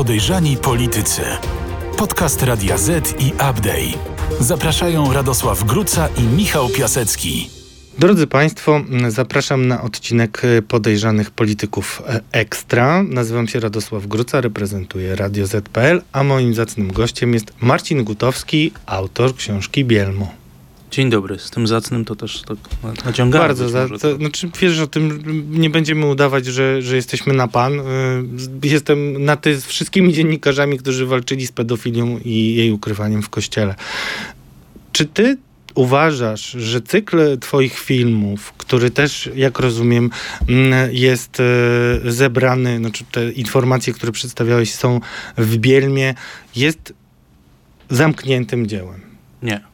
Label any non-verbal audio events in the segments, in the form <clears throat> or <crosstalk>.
Podejrzani Politycy. Podcast Radia Z i Update. Zapraszają Radosław Gruca i Michał Piasecki. Drodzy Państwo, zapraszam na odcinek Podejrzanych Polityków Ekstra. Nazywam się Radosław Gruca, reprezentuję Radio ZPL, a moim zacnym gościem jest Marcin Gutowski, autor książki Bielmo. Dzień dobry, z tym zacnym to też tak naciągamy. Bardzo, za, to, znaczy wiesz o tym, nie będziemy udawać, że, że jesteśmy na pan. Y, jestem na ty z wszystkimi dziennikarzami, którzy walczyli z pedofilią i jej ukrywaniem w kościele. Czy ty uważasz, że cykl twoich filmów, który też, jak rozumiem, mm, jest y, zebrany, znaczy te informacje, które przedstawiałeś są w Bielmie, jest zamkniętym dziełem? Nie.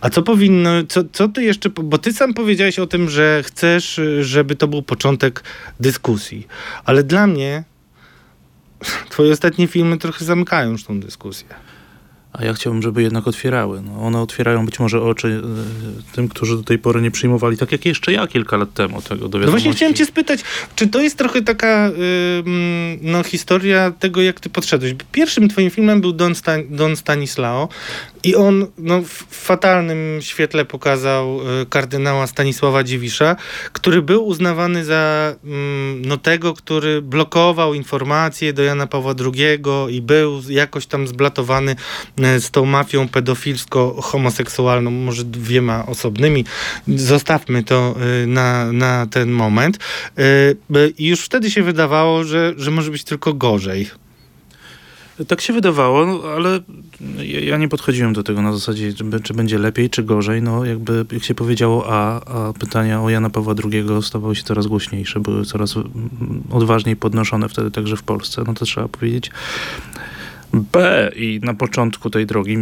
A co powinno, co, co ty jeszcze, bo ty sam powiedziałeś o tym, że chcesz, żeby to był początek dyskusji, ale dla mnie <laughs> twoje ostatnie filmy trochę zamykają już tą dyskusję a ja chciałbym, żeby jednak otwierały. No, one otwierają być może oczy y, tym, którzy do tej pory nie przyjmowali, tak jak jeszcze ja kilka lat temu tego do No właśnie chciałem cię spytać, czy to jest trochę taka y, no, historia tego, jak ty podszedłeś? Pierwszym twoim filmem był Don, Stan Don Stanislao i on no, w fatalnym świetle pokazał y, kardynała Stanisława Dziwisza, który był uznawany za mm, no, tego, który blokował informacje do Jana Pawła II i był jakoś tam zblatowany E, z tą mafią pedofilsko-homoseksualną, może dwiema osobnymi. Zostawmy to e, na, na ten moment. I już wtedy się wydawało, że, że może być tylko gorzej. Tak się wydawało, no, ale ja nie podchodziłem do tego na zasadzie, czy, będzie lepiej, czy gorzej. No jakby, jak się powiedziało A, a pytania o Jana Pawła II stawały się coraz głośniejsze, były coraz odważniej podnoszone wtedy także w Polsce. No to trzeba powiedzieć. B i na początku tej drogi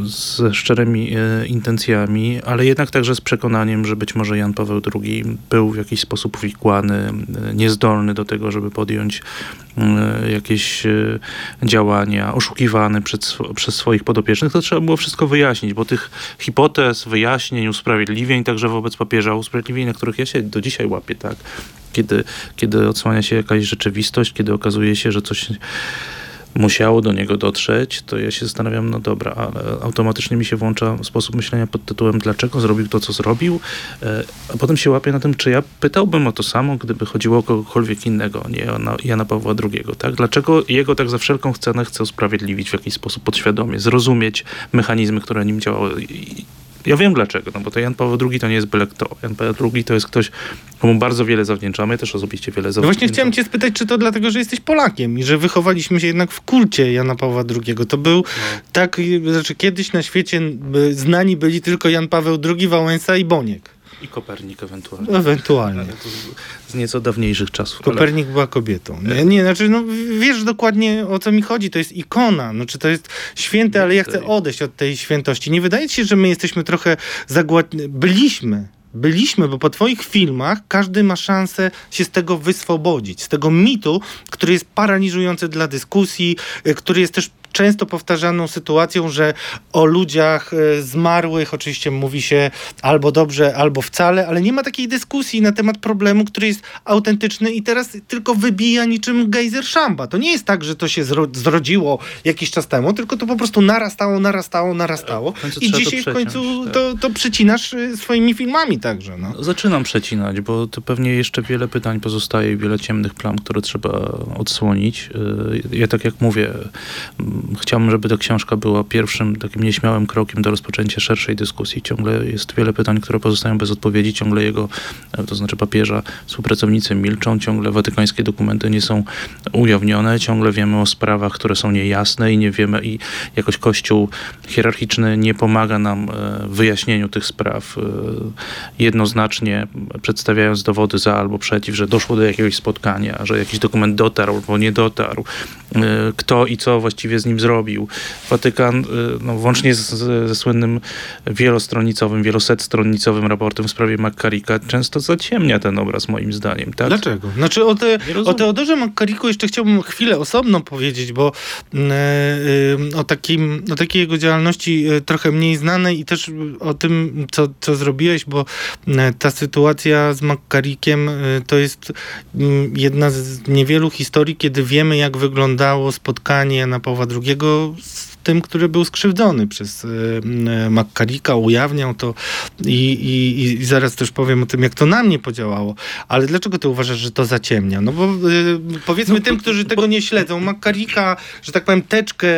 ze szczerymi e, intencjami, ale jednak także z przekonaniem, że być może Jan Paweł II był w jakiś sposób uwikłany, e, niezdolny do tego, żeby podjąć e, jakieś działania, oszukiwany przed, przez swoich podopiecznych. To trzeba było wszystko wyjaśnić, bo tych hipotez, wyjaśnień, usprawiedliwień, także wobec papieża, usprawiedliwień, na których ja się do dzisiaj łapię, tak? Kiedy, kiedy odsłania się jakaś rzeczywistość, kiedy okazuje się, że coś musiało do niego dotrzeć, to ja się zastanawiam, no dobra, ale automatycznie mi się włącza sposób myślenia pod tytułem, dlaczego zrobił to, co zrobił, e, a potem się łapię na tym, czy ja pytałbym o to samo, gdyby chodziło o kogokolwiek innego, nie o Jana Pawła II, tak? Dlaczego jego tak za wszelką cenę chce usprawiedliwić w jakiś sposób podświadomie, zrozumieć mechanizmy, które nim działały ja wiem dlaczego, no bo to Jan Paweł II to nie jest byle kto. Jan Paweł II to jest ktoś, komu bardzo wiele zawdzięczamy, też osobiście wiele zawdzięczamy. No właśnie chciałem cię spytać, czy to dlatego, że jesteś Polakiem i że wychowaliśmy się jednak w kulcie Jana Pawła II. To był no. tak, znaczy kiedyś na świecie znani byli tylko Jan Paweł II, Wałęsa i Boniek. I Kopernik ewentualnie. Ewentualnie. z nieco dawniejszych czasów. Kopernik ale... była kobietą. Nie, nie, znaczy, no, wiesz dokładnie o co mi chodzi. To jest ikona. No, czy to jest święte, ale ja chcę odejść od tej świętości. Nie wydaje ci się, że my jesteśmy trochę zagładni... Byliśmy byliśmy, bo po twoich filmach każdy ma szansę się z tego wyswobodzić, z tego mitu, który jest paraliżujący dla dyskusji, y, który jest też często powtarzaną sytuacją, że o ludziach e, zmarłych oczywiście mówi się albo dobrze, albo wcale, ale nie ma takiej dyskusji na temat problemu, który jest autentyczny i teraz tylko wybija niczym gejzer szamba. To nie jest tak, że to się zrodziło jakiś czas temu, tylko to po prostu narastało, narastało, narastało. I dzisiaj w końcu tak. to, to przecinasz e, swoimi filmami także. No. Zaczynam przecinać, bo to pewnie jeszcze wiele pytań pozostaje, wiele ciemnych plam, które trzeba odsłonić. E, ja tak jak mówię, chciałbym, żeby ta książka była pierwszym takim nieśmiałym krokiem do rozpoczęcia szerszej dyskusji. Ciągle jest wiele pytań, które pozostają bez odpowiedzi, ciągle jego, e, to znaczy papieża, współpracownicy milczą, ciągle watykańskie dokumenty nie są ujawnione, ciągle wiemy o sprawach, które są niejasne i nie wiemy i jakoś Kościół hierarchiczny nie pomaga nam e, w wyjaśnieniu tych spraw. E, jednoznacznie, przedstawiając dowody za albo przeciw, że doszło do jakiegoś spotkania, że jakiś dokument dotarł albo nie dotarł, kto i co właściwie z nim nim zrobił. Watykan, y, no, włącznie z, ze słynnym wielostronicowym, wielosetstronnicowym raportem w sprawie McCarricka, często zaciemnia ten obraz moim zdaniem. Tak? Dlaczego? Znaczy o, te, o Teodorze McCarricku jeszcze chciałbym chwilę osobno powiedzieć, bo e, o, takim, o takiej jego działalności e, trochę mniej znanej i też o tym, co, co zrobiłeś, bo ta sytuacja z McCarrickiem to jest mm, jedna z niewielu historii, kiedy wiemy, jak wyglądało spotkanie Jana Pawła II z tym, który był skrzywdzony przez e, m, McCarricka, ujawniał to i, i, i zaraz też powiem o tym, jak to na mnie podziałało. Ale dlaczego ty uważasz, że to zaciemnia? No bo y, powiedzmy No, tym, którzy tego nie śledzą, McCarricka, że tak powiem, teczkę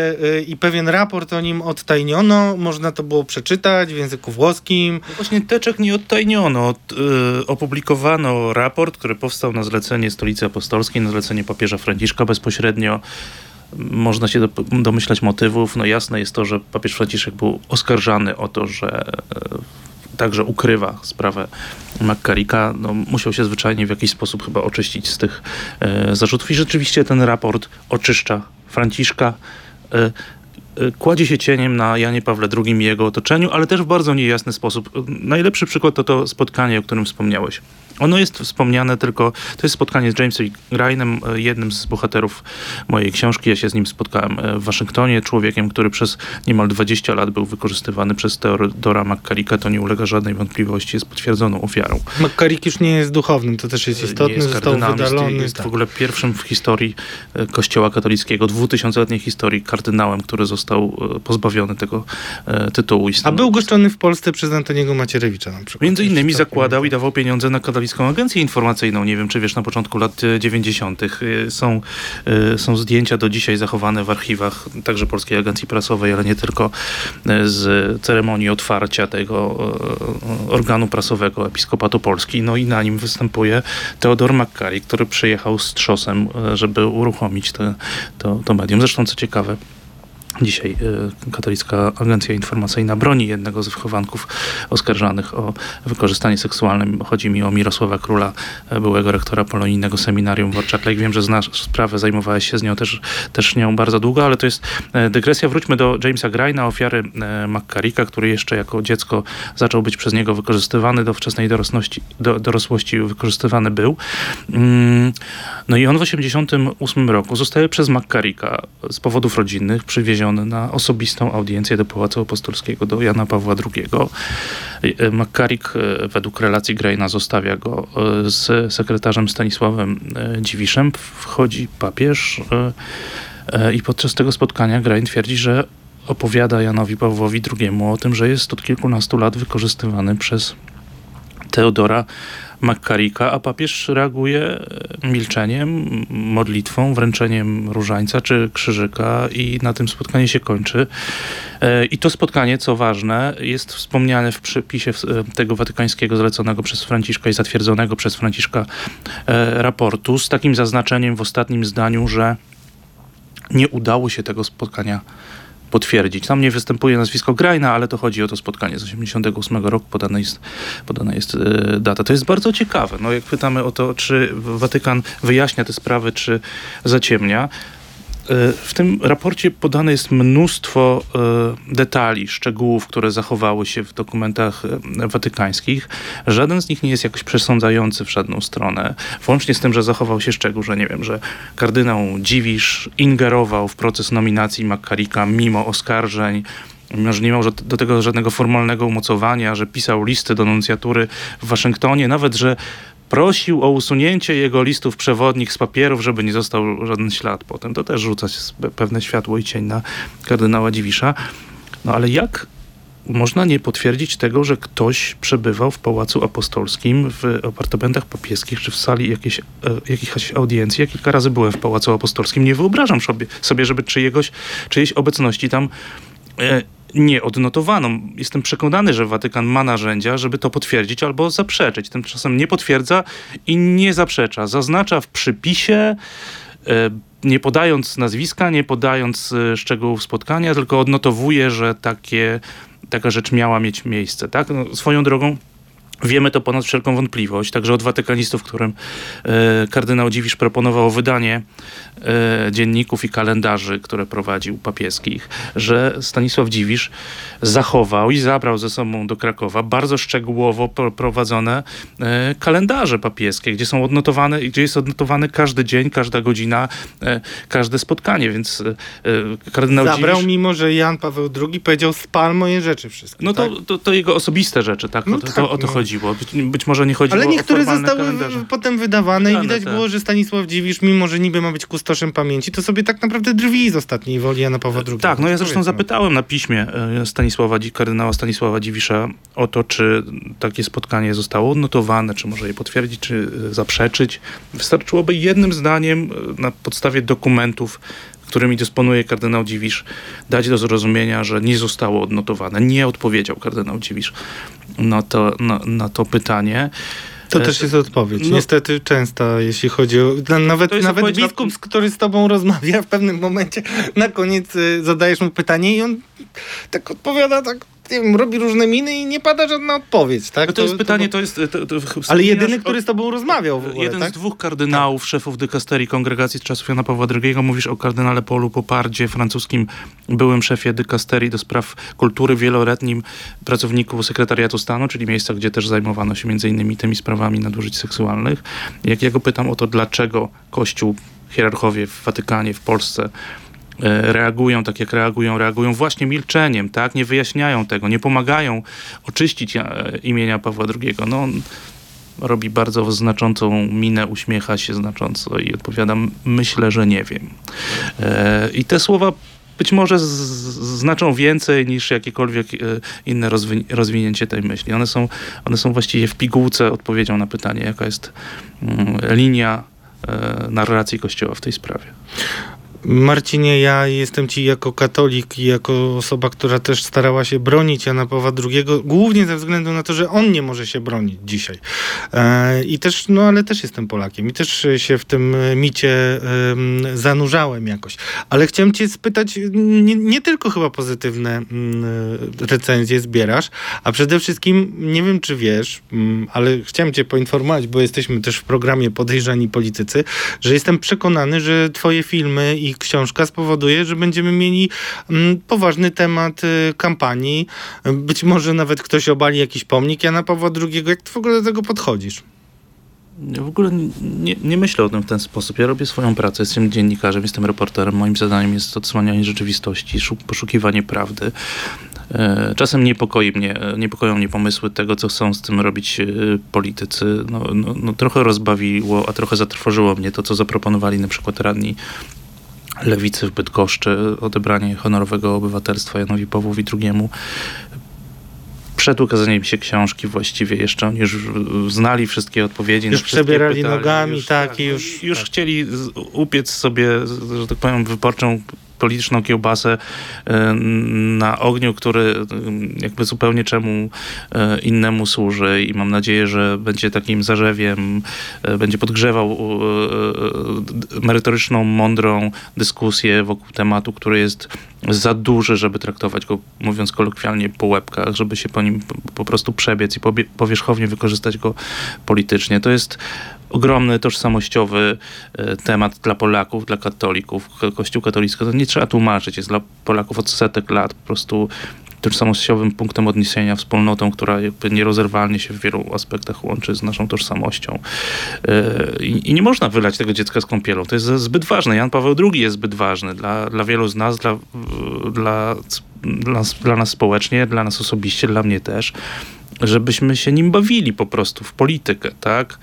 i pewien raport o nim odtajniono, można to było przeczytać w języku włoskim. Właśnie teczek nie odtajniono. Od, opublikowano raport, który powstał na zlecenie Stolicy Apostolskiej, na zlecenie papieża Franciszka bezpośrednio. Można się do, domyślać motywów. No jasne jest to, że papież Franciszek był oskarżany o to, że e, także ukrywa sprawę McCarricka. No, musiał się zwyczajnie w jakiś sposób chyba oczyścić z tych e, zarzutów. I rzeczywiście ten raport oczyszcza Franciszka. E, e, kładzie się cieniem na Janie Pawle II i jego otoczeniu, ale też w bardzo niejasny sposób. Najlepszy przykład to to spotkanie, o którym wspomniałeś. Ono jest wspomniane tylko, to jest spotkanie z Jamesem Greinem, e, jednym z bohaterów mojej książki. Ja się z nim spotkałem e, w Waszyngtonie, człowiekiem, który przez niemal 20 lat był wykorzystywany przez Teodora McCarricka. To nie ulega żadnej wątpliwości, jest potwierdzoną ofiarą. McCarrick już nie jest duchownym, to też jest istotne, Nie jest został jest- wydalony. Jest tak. w ogóle pierwszym w historii e, Kościoła katolickiego, dwutysiącletniej historii, kardynałem, który został e, pozbawiony tego e, tytułu. A był goszczony w Polsce przez Antoniego Macierewicza na przykład. Między innymi całkiem zakładał i dawał pieniądze na katolicką agencję informacyjną. Nie wiem, czy wiesz, na początku lat e, 90. e, są, e, są zdjęcia do dzisiaj zachowane w archiwach także Polskiej Agencji Prasowej, ale nie tylko e, z ceremonii otwarcia tego e, organu prasowego Episkopatu Polski. No i na nim występuje Teodor McCarrick, który przyjechał z trzosem, e, żeby uruchomić to, to medium. Zresztą, co ciekawe, Dzisiaj y, Katolicka Agencja Informacyjna broni jednego z wychowanków oskarżanych o wykorzystanie seksualne. Chodzi mi o Mirosława Króla, e, byłego rektora polonijnego seminarium w Orczaklej. Wiem, że znasz sprawę, zajmowałeś się z nią też, też nią bardzo długo, ale to jest e, dygresja. Wróćmy do Jamesa Greina, ofiary e, McCarricka, który jeszcze jako dziecko zaczął być przez niego wykorzystywany do wczesnej dorosłości, do, dorosłości wykorzystywany był. Mm, no i on w 1988 roku zostaje przez McCarricka z powodów rodzinnych przywieziony na osobistą audiencję do Pałacu Apostolskiego do Jana Pawła II. E, McCarrick e, według relacji Greina zostawia go e, z sekretarzem Stanisławem e, Dziwiszem. Wchodzi papież e, e, i podczas tego spotkania Grein twierdzi, że opowiada Janowi Pawłowi II o tym, że jest od kilkunastu lat wykorzystywany przez Teodora McCarricka, a papież reaguje e, milczeniem, modlitwą, wręczeniem różańca czy krzyżyka i na tym spotkanie się kończy. E, I to spotkanie, co ważne, jest wspomniane w przypisie w- e, tego watykańskiego zleconego przez Franciszka i zatwierdzonego przez Franciszka raportu z takim zaznaczeniem w ostatnim zdaniu, że nie udało się tego spotkania potwierdzić. Tam nie występuje nazwisko Grajna, ale to chodzi o to spotkanie z 88 roku, podana jest, podana jest e, data. To jest bardzo ciekawe. No, jak pytamy o to, czy Watykan wyjaśnia te sprawy, czy zaciemnia, w tym raporcie podane jest mnóstwo e, detali, szczegółów, które zachowały się w dokumentach e, watykańskich. Żaden z nich nie jest jakoś przesądzający w żadną stronę. Włącznie z tym, że zachował się szczegół, że nie wiem, że kardynał Dziwisz ingerował w proces nominacji McCarricka mimo oskarżeń, mimo że nie miał do tego żadnego formalnego umocowania, że pisał listy do nuncjatury w Waszyngtonie, nawet że prosił o usunięcie jego listów przewodnich z papierów, żeby nie został żaden ślad potem. To też rzuca pewne światło i cień na kardynała Dziwisza. No ale jak można nie potwierdzić tego, że ktoś przebywał w Pałacu Apostolskim, w apartamentach papieskich, czy w sali jakiejś, e, jakiejś audiencji. Ja kilka razy byłem w Pałacu Apostolskim. Nie wyobrażam sobie, sobie żeby czyjegoś, czyjejś obecności tam e, nie odnotowano. Jestem przekonany, że Watykan ma narzędzia, żeby to potwierdzić albo zaprzeczyć. Tymczasem nie potwierdza i nie zaprzecza. Zaznacza w przypisie, e, nie podając nazwiska, nie podając e, szczegółów spotkania, tylko odnotowuje, że takie, taka rzecz miała mieć miejsce. Tak? No, swoją drogą Wiemy to ponad wszelką wątpliwość, także od watykanistów, którym e, kardynał Dziwisz proponował wydanie dzienników i kalendarzy, które prowadził papieskich, że Stanisław Dziwisz zachował i zabrał ze sobą do Krakowa bardzo szczegółowo pro- prowadzone e, kalendarze papieskie, gdzie są odnotowane, gdzie jest odnotowany każdy dzień, każda godzina, e, każde spotkanie, więc e, e, kardynał Zabrał, Dziwisz... mimo że Jan Paweł II powiedział spal moje rzeczy wszystkie. No to, tak? to, to jego osobiste rzeczy, tak? No to, tak, to o to no. chodziło. Być, być może nie chodziło Ale niektóre zostały kalendarze. potem wydawane i Wydane, widać tak. było, że Stanisław Dziwisz, mimo że niby ma być kustoszem pamięci, to sobie tak naprawdę drwi z ostatniej woli Jana Pawła II. Tak, no ja zresztą zapytałem na piśmie e, Stanisława, kardynała Stanisława Dziwisza o to, czy takie spotkanie zostało odnotowane, czy może je potwierdzić, czy e, zaprzeczyć. Wystarczyłoby jednym zdaniem e, na podstawie dokumentów, którymi dysponuje kardynał Dziwisz, dać do zrozumienia, że nie zostało odnotowane. Nie odpowiedział kardynał Dziwisz na to, na, na to pytanie. To też jest odpowiedź. no- Niestety częsta, jeśli chodzi o... na- Nawet, nawet na- biskup, z który z tobą rozmawia, w pewnym momencie na koniec y, zadajesz mu pytanie i on tak odpowiada, tak wiem, robi różne miny i nie pada żadna odpowiedź, tak? No to jest pytanie, to jest... To, to, Ale jedyny, który z tobą rozmawiał w ogóle, Jeden tak? z dwóch kardynałów, szefów dykasterii kongregacji z czasów Jana Pawła II. Mówisz o kardynale Paulu Popardzie, francuskim byłym szefie dykasterii do spraw kultury, wieloletnim pracowniku sekretariatu stanu, czyli miejsca, gdzie też zajmowano się między innymi tymi sprawami nadużyć seksualnych. Jak ja go pytam o to, dlaczego Kościół, hierarchowie w Watykanie, w Polsce reagują tak, jak reagują, reagują właśnie milczeniem, tak? Nie wyjaśniają tego, nie pomagają oczyścić e, imienia Pawła II. No, on robi bardzo znaczącą minę, uśmiecha się znacząco i odpowiadam, myślę, że nie wiem. E, I te słowa być może znaczą więcej niż jakiekolwiek e, inne rozwi- rozwinięcie tej myśli. One są, one są właściwie w pigułce odpowiedzią na pytanie, jaka jest mm, linia e, narracji Kościoła w tej sprawie. Marcinie, ja jestem ci jako katolik i jako osoba, która też starała się bronić Jana Pawła II, głównie ze względu na to, że on nie może się bronić dzisiaj. E, I też, no ale też jestem Polakiem i też się w tym e, micie em, zanurzałem jakoś. Ale chciałem cię spytać, nie, nie tylko chyba pozytywne mm, recenzje zbierasz, a przede wszystkim, nie wiem czy wiesz, mm, ale chciałem cię poinformować, bo jesteśmy też w programie Podejrzani Politycy, że jestem przekonany, że twoje filmy i książka spowoduje, że będziemy mieli mm, poważny temat y, kampanii. Być może nawet ktoś obali jakiś pomnik Jana Pawła II. Jak ty w ogóle do tego podchodzisz? W ogóle nie, nie myślę o tym w ten sposób. Ja robię swoją pracę, jestem dziennikarzem, jestem reporterem. Moim zadaniem jest odsłanianie rzeczywistości, szuk- poszukiwanie prawdy. E, Czasem niepokoi mnie, niepokoją mnie pomysły tego, co chcą z tym robić e, politycy. No, no, no, trochę rozbawiło, a trochę zatrwożyło mnie to, co zaproponowali na przykład radni lewicy w Bydgoszczy, odebranie honorowego obywatelstwa Janowi Pawłowi II. Przed ukazaniem się książki właściwie jeszcze oni już znali wszystkie odpowiedzi Już przebierali nogami, tak, i no już- już tak. chcieli upiec sobie, że tak powiem, wyborczą polityczną kiełbasę e, na ogniu, który e, jakby zupełnie czemu e, innemu służy i mam nadzieję, że będzie takim zarzewiem, będzie podgrzewał merytoryczną, mądrą dyskusję wokół tematu, który jest za duży, żeby traktować go, mówiąc kolokwialnie, po łebkach, żeby się po nim po, prostu przebiec i powierzchownie wykorzystać go politycznie. To jest ogromny, tożsamościowy e, temat dla Polaków, dla katolików. Ko- Kościół katolicki to nie trzeba tłumaczyć, jest dla Polaków od setek lat po prostu tożsamościowym punktem odniesienia, wspólnotą, która jakby nierozerwalnie się w wielu aspektach łączy z naszą tożsamością. E, I, i nie można wylać tego dziecka z kąpielą. To jest zbyt ważne. Jan Paweł II jest zbyt ważny dla, dla wielu z nas, dla, dla, dla, nas, dla nas społecznie, dla nas osobiście, dla mnie też żebyśmy się nim bawili po prostu w politykę, tak?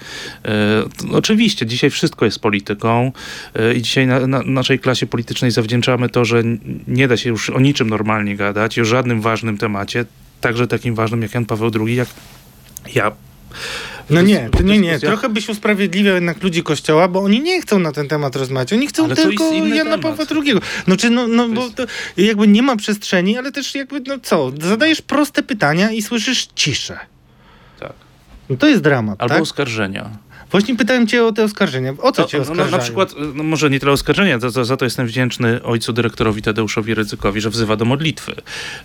E, oczywiście, dzisiaj wszystko jest polityką e, i dzisiaj na, na naszej klasie politycznej zawdzięczamy to, że nie da się już o niczym normalnie gadać, o żadnym ważnym temacie, także takim ważnym jak Jan Paweł II, jak ja. No nie, to nie, nie. Trochę byś usprawiedliwiał jednak ludzi kościoła, bo oni nie chcą na ten temat rozmawiać. Oni chcą Ale tylko Jana temat. Pawła II. No czy no, no bo jakby nie ma przestrzeni, ale też jakby, no co, zadajesz proste pytania i słyszysz ciszę. Tak. No to jest dramat, Albo tak? oskarżenia. Właśnie pytałem cię o te oskarżenia. O co No, cię oskarżają? no, na przykład, no może nie tyle oskarżenia, za, za, za to jestem wdzięczny ojcu dyrektorowi Tadeuszowi Rydzykowi, że wzywa do modlitwy.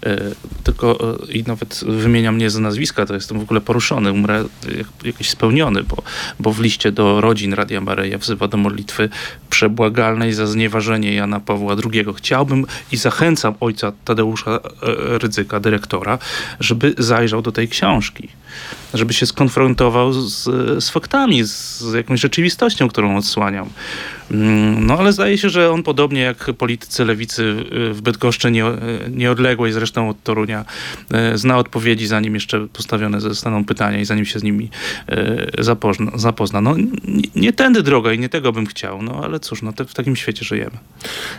E, tylko e, i nawet wymienia mnie z nazwiska, to jestem w ogóle poruszony, umrę jak, jakiś spełniony, bo, bo w liście do rodzin Radia Maryja wzywa do modlitwy przebłagalnej za znieważenie Jana Pawła II. Chciałbym i zachęcam ojca Tadeusza e, Rydzyka, dyrektora, żeby zajrzał do tej książki żeby się skonfrontował z, z faktami, z, jakąś rzeczywistością, którą odsłaniam. Mm, No ale zdaje się, że on podobnie jak politycy lewicy y, w Bydgoszczy, nie, nieodległej zresztą od Torunia, y, zna odpowiedzi, zanim jeszcze postawione zostaną pytania i zanim się z nimi y, zapozna. zapozna. No nie, nie tędy droga i nie tego bym chciał, no ale cóż, no te, w takim świecie żyjemy.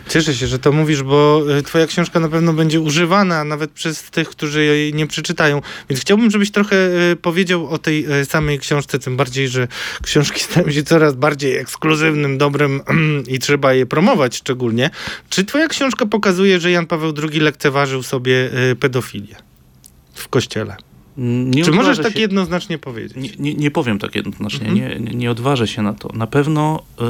Cieszę się, że to mówisz, bo y, twoja książka na pewno będzie używana nawet przez tych, którzy jej nie przeczytają. Więc chciałbym, żebyś trochę y, powiedział o tej y, samej książce, tym bardziej, że książki stają się coraz bardziej ekskluzywnym dobrem <clears throat> i trzeba je promować szczególnie. Czy twoja książka pokazuje, że Jan Paweł II lekceważył sobie y, pedofilię w kościele? Nie Czy możesz tak się- jednoznacznie powiedzieć? Nie, nie, nie powiem tak jednoznacznie, Mhm. nie, nie, odważę się na to. Na pewno y,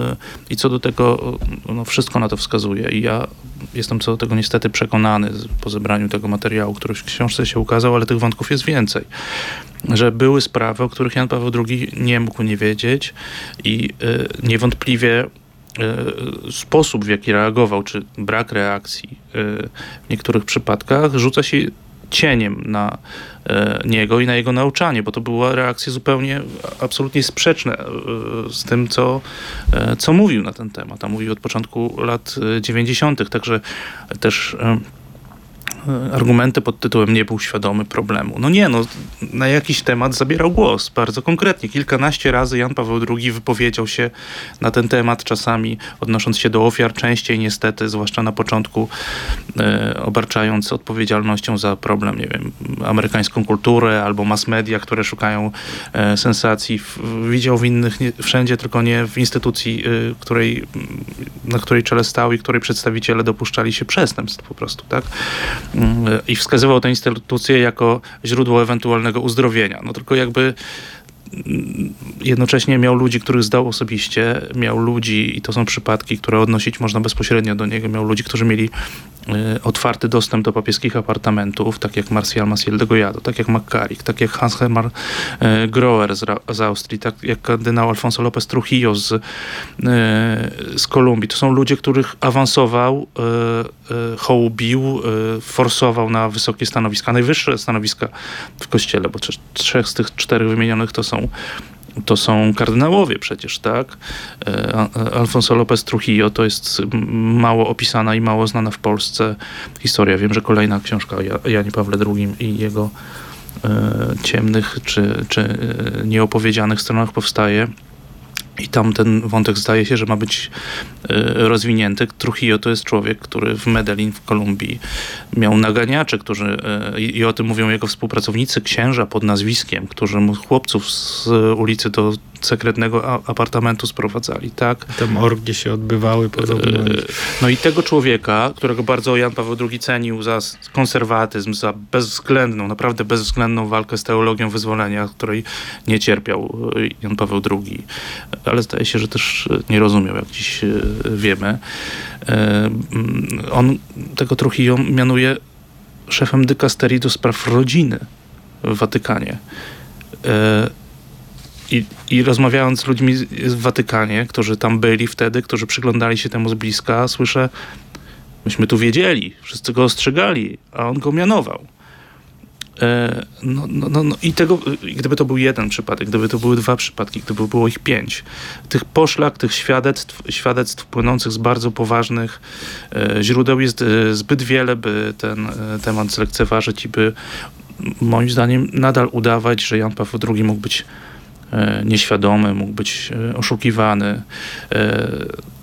i co do tego, y, no wszystko na to wskazuje i ja jestem co do tego niestety przekonany po zebraniu tego materiału, który w książce się ukazał, ale tych wątków jest więcej. Że były sprawy, o których Jan Paweł II nie mógł nie wiedzieć i y, niewątpliwie sposób, w jaki reagował, czy brak reakcji y, w niektórych przypadkach rzuca się cieniem na e, niego i na jego nauczanie, bo to była reakcja zupełnie absolutnie sprzeczna e, z tym, co, e, co mówił na ten temat. A mówił od początku lat e, 90., także też e, e, argumenty pod tytułem nie był świadomy problemu. No nie, no na jakiś temat zabierał głos, bardzo konkretnie. Kilkanaście razy Jan Paweł II wypowiedział się na ten temat, czasami odnosząc się do ofiar, częściej niestety, zwłaszcza na początku, e, obarczając odpowiedzialnością za problem, nie wiem, amerykańską kulturę albo mass media, które szukają e, sensacji. W, widział w innych, nie, wszędzie, tylko nie w instytucji, y, której, na której czele stał i której przedstawiciele dopuszczali się przestępstw po prostu, tak? I wskazywał tę instytucję jako źródło ewentualnego uzdrowienia. No tylko jakby jednocześnie miał ludzi, których zdał osobiście, miał ludzi, i to są przypadki, które odnosić można bezpośrednio do niego, miał ludzi, którzy mieli y, otwarty dostęp do papieskich apartamentów, tak jak Marcial Maciel de Goyado, tak jak Macaric, tak jak Hans Hermann y, Groer z, z Austrii, tak jak kardynał Alfonso López Trujillo z, y, z Kolumbii. To są ludzie, których awansował, hołubił, forsował na wysokie stanowiska, najwyższe stanowiska w kościele, bo trze- trzech z tych czterech wymienionych to są to są kardynałowie przecież, tak? E, Alfonso López Trujillo to jest mało opisana i mało znana w Polsce historia. Wiem, że kolejna książka o Ja- Janie Pawle II i jego e, ciemnych czy, czy e, nieopowiedzianych stronach powstaje. I tam ten wątek zdaje się, że ma być e, rozwinięty. Trujillo to jest człowiek, który w Medellin w Kolumbii miał naganiacze, którzy, e, i o tym mówią jego współpracownicy, księża pod nazwiskiem, którzy mu chłopców z ulicy do sekretnego apartamentu sprowadzali, tak? Tam orgie się odbywały podobno. E, No i tego człowieka, którego bardzo Jan Paweł II cenił za konserwatyzm, za bezwzględną, naprawdę bezwzględną walkę z teologią wyzwolenia, której nie cierpiał Jan Paweł II, ale zdaje się, że też e, nie rozumiał, jak dziś e, wiemy. E, mm, On tego Trujillo mianuje szefem dykasterii do spraw rodziny w Watykanie. I, I rozmawiając z ludźmi w Watykanie, którzy tam byli wtedy, którzy przyglądali się temu z bliska, słyszę, myśmy tu wiedzieli, wszyscy go ostrzegali, a on go mianował. E, no, no, no, no i tego, gdyby to był jeden przypadek, gdyby to były dwa przypadki, gdyby było ich pięć, tych poszlak, tych świadectw, świadectw płynących z bardzo poważnych e, źródeł jest e, zbyt wiele, by ten e, temat zlekceważyć i by moim zdaniem nadal udawać, że Jan Paweł II mógł być e, nieświadomy, mógł być e, oszukiwany.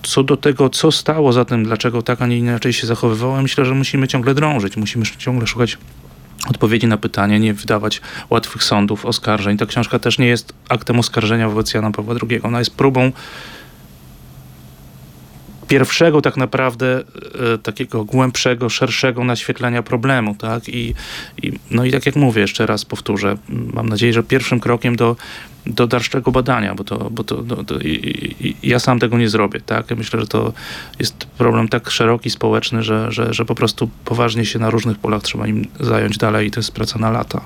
Co do tego, co stało za tym, dlaczego tak, a nie inaczej się zachowywał, ja myślę, że musimy ciągle drążyć, musimy ciągle szukać odpowiedzi na pytanie, nie wydawać łatwych sądów, oskarżeń. Ta książka też nie jest aktem oskarżenia wobec Jana Pawła II. Ona jest próbą pierwszego tak naprawdę e, takiego głębszego, szerszego naświetlenia problemu, tak? I, i, no i tak jak mówię, jeszcze raz powtórzę, mam nadzieję, że pierwszym krokiem do, do dalszego badania, bo to, bo to, to, to i, i, ja sam tego nie zrobię, tak? Myślę, że to jest problem tak szeroki, społeczny, że, że, że po prostu poważnie się na różnych polach trzeba im zająć dalej i to jest praca na lata.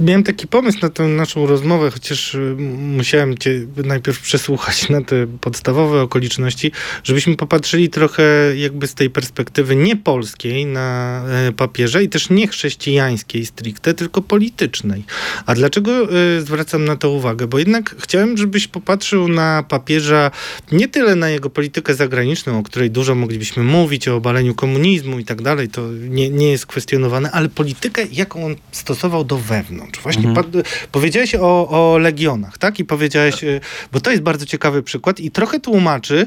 Miałem taki pomysł na tę naszą rozmowę, chociaż y, musiałem cię najpierw przesłuchać na te podstawowe okoliczności, żebyśmy popatrzyli trochę jakby z tej perspektywy nie polskiej na e, papieża i też nie chrześcijańskiej stricte, tylko politycznej. A dlaczego y, zwracam na to uwagę? Bo jednak chciałem, żebyś popatrzył na papieża nie tyle na jego politykę zagraniczną, o której dużo moglibyśmy mówić, o obaleniu komunizmu i tak dalej, to nie, nie jest kwestionowane, ale politykę, jaką on stosował do wewnątrz. Właśnie mhm. powiedziałeś o, o legionach, tak? I powiedziałeś, tak. bo to jest bardzo ciekawy przykład i trochę tłumaczy,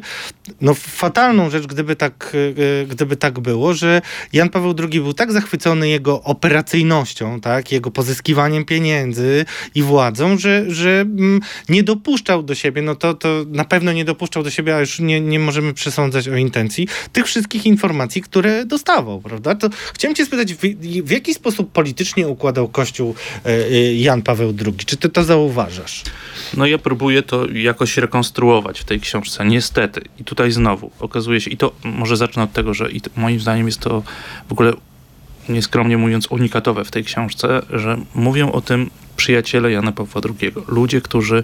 no fatalną rzecz, gdyby tak, e, gdyby tak było, że Jan Paweł II był tak zachwycony jego operacyjnością, tak? Jego pozyskiwaniem pieniędzy i władzą, że, że mm, nie dopuszczał do siebie, no to, to na pewno nie dopuszczał do siebie, a już nie, nie możemy przesądzać o intencji, tych wszystkich informacji, które dostawał, prawda? To chciałem cię spytać, w, w jaki sposób politycznie układał Kościół e, e, Jan Paweł II. Czy ty to zauważasz? No ja próbuję to jakoś rekonstruować w tej książce, niestety. I tutaj znowu okazuje się, i to może zacznę od tego, że moim zdaniem jest to w ogóle nieskromnie mówiąc unikatowe w tej książce, że mówią o tym przyjaciele Jana Pawła II. Ludzie, którzy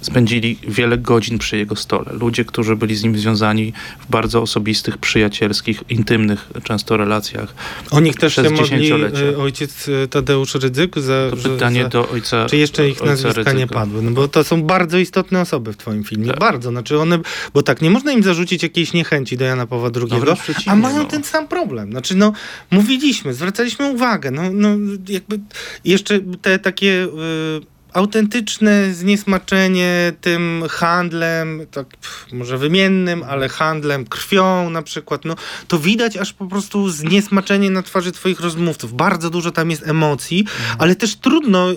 spędzili wiele godzin przy jego stole. Ludzie, którzy byli z nim związani w bardzo osobistych, przyjacielskich, intymnych często relacjach. O nich też się modli e, ojciec e, Tadeusz Rydzyk? Za, to pytanie za, do ojca Czy jeszcze ich nazwiska Rydzyka. nie padły? No bo to są bardzo istotne osoby w twoim filmie. Tak. Bardzo. Znaczy one, bo tak, nie można im zarzucić jakiejś niechęci do Jana Pawła II, no a mają no. ten sam problem. Znaczy no, mówiliśmy, zwracaliśmy uwagę, no, no jakby jeszcze te takie... Yy, autentyczne zniesmaczenie tym handlem, tak pff, może wymiennym, ale handlem krwią na przykład, no to widać aż po prostu zniesmaczenie na twarzy twoich rozmówców. Bardzo dużo tam jest emocji, mhm. ale też trudno, y,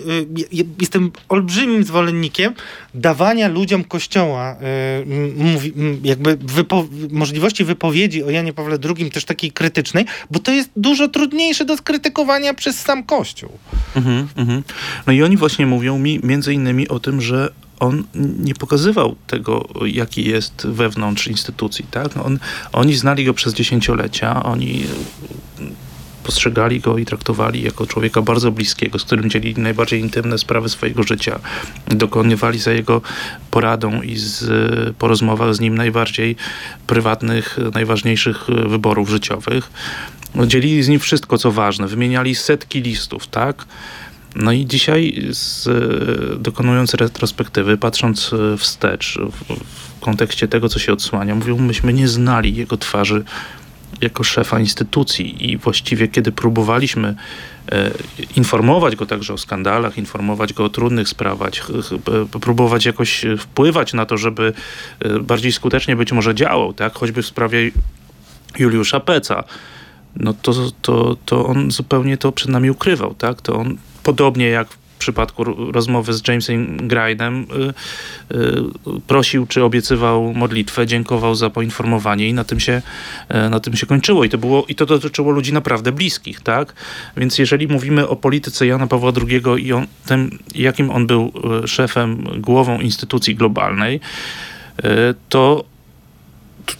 jestem olbrzymim zwolennikiem dawania ludziom kościoła y, mówi, jakby wypo możliwości wypowiedzi o Janie Pawle II też takiej krytycznej, bo to jest dużo trudniejsze do skrytykowania przez sam kościół. Mhm, mhm. No i oni właśnie mówią mi między innymi o tym, że on nie pokazywał tego, jaki jest wewnątrz instytucji. Tak? No on, oni znali go przez dziesięciolecia, oni postrzegali go i traktowali jako człowieka bardzo bliskiego, z którym dzielili najbardziej intymne sprawy swojego życia. Dokonywali za jego poradą i z, po rozmowach z nim najbardziej prywatnych, najważniejszych wyborów życiowych. Dzielili z nim wszystko, co ważne. Wymieniali setki listów, tak? No i dzisiaj z, dokonując retrospektywy, patrząc wstecz w, w kontekście tego, co się odsłania, mówią, myśmy nie znali jego twarzy jako szefa instytucji i właściwie kiedy próbowaliśmy e, informować go także o skandalach, informować go o trudnych sprawach, próbować jakoś wpływać na to, żeby e, bardziej skutecznie być może działał, tak? choćby w sprawie Juliusza Peca, no to, to, to on zupełnie to przed nami ukrywał, tak? To on podobnie jak w przypadku rozmowy z Jamesem Grindem y, y, prosił czy obiecywał modlitwę, dziękował za poinformowanie i na tym się, y, na tym się kończyło. I to, było, I to dotyczyło ludzi naprawdę bliskich, tak? Więc jeżeli mówimy o polityce Jana Pawła II i o tym, jakim on był szefem, głową instytucji globalnej, to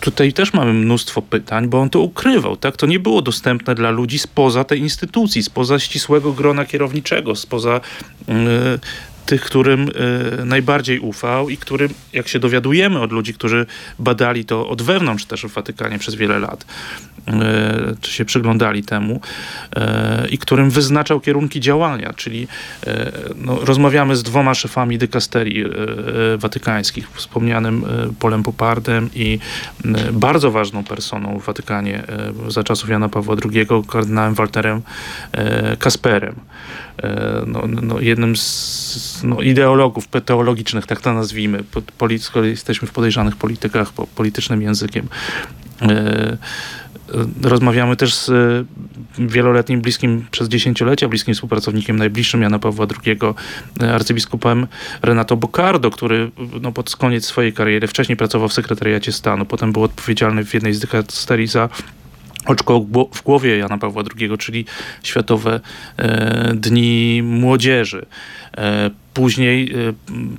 tutaj też mamy mnóstwo pytań, bo on to ukrywał, tak? To nie było dostępne dla ludzi spoza tej instytucji, spoza ścisłego grona kierowniczego, spoza yy, tych, którym y, najbardziej ufał i którym, jak się dowiadujemy od ludzi, którzy badali to od wewnątrz też w Watykanie przez wiele lat, y, czy się przyglądali temu, y, i którym wyznaczał kierunki działania, czyli no, rozmawiamy z dwoma szefami dykasterii watykańskich, wspomnianym Polem Popardem i bardzo ważną personą w Watykanie za czasów Jana Pawła II, kardynałem Walterem Kasperem. E, no, no, jednym z no, ideologów teologicznych, tak to nazwijmy, skoro jesteśmy w podejrzanych politykach, po politycznym językiem. E, Rozmawiamy też z wieloletnim, bliskim przez dziesięciolecia, bliskim współpracownikiem najbliższym Jana Pawła II, arcybiskupem Renato Bocardo, który no, pod koniec swojej kariery wcześniej pracował w sekretariacie stanu, potem był odpowiedzialny w jednej z dykasterii za oczko w głowie Jana Pawła II, czyli Światowe e, Dni Młodzieży. E, później e,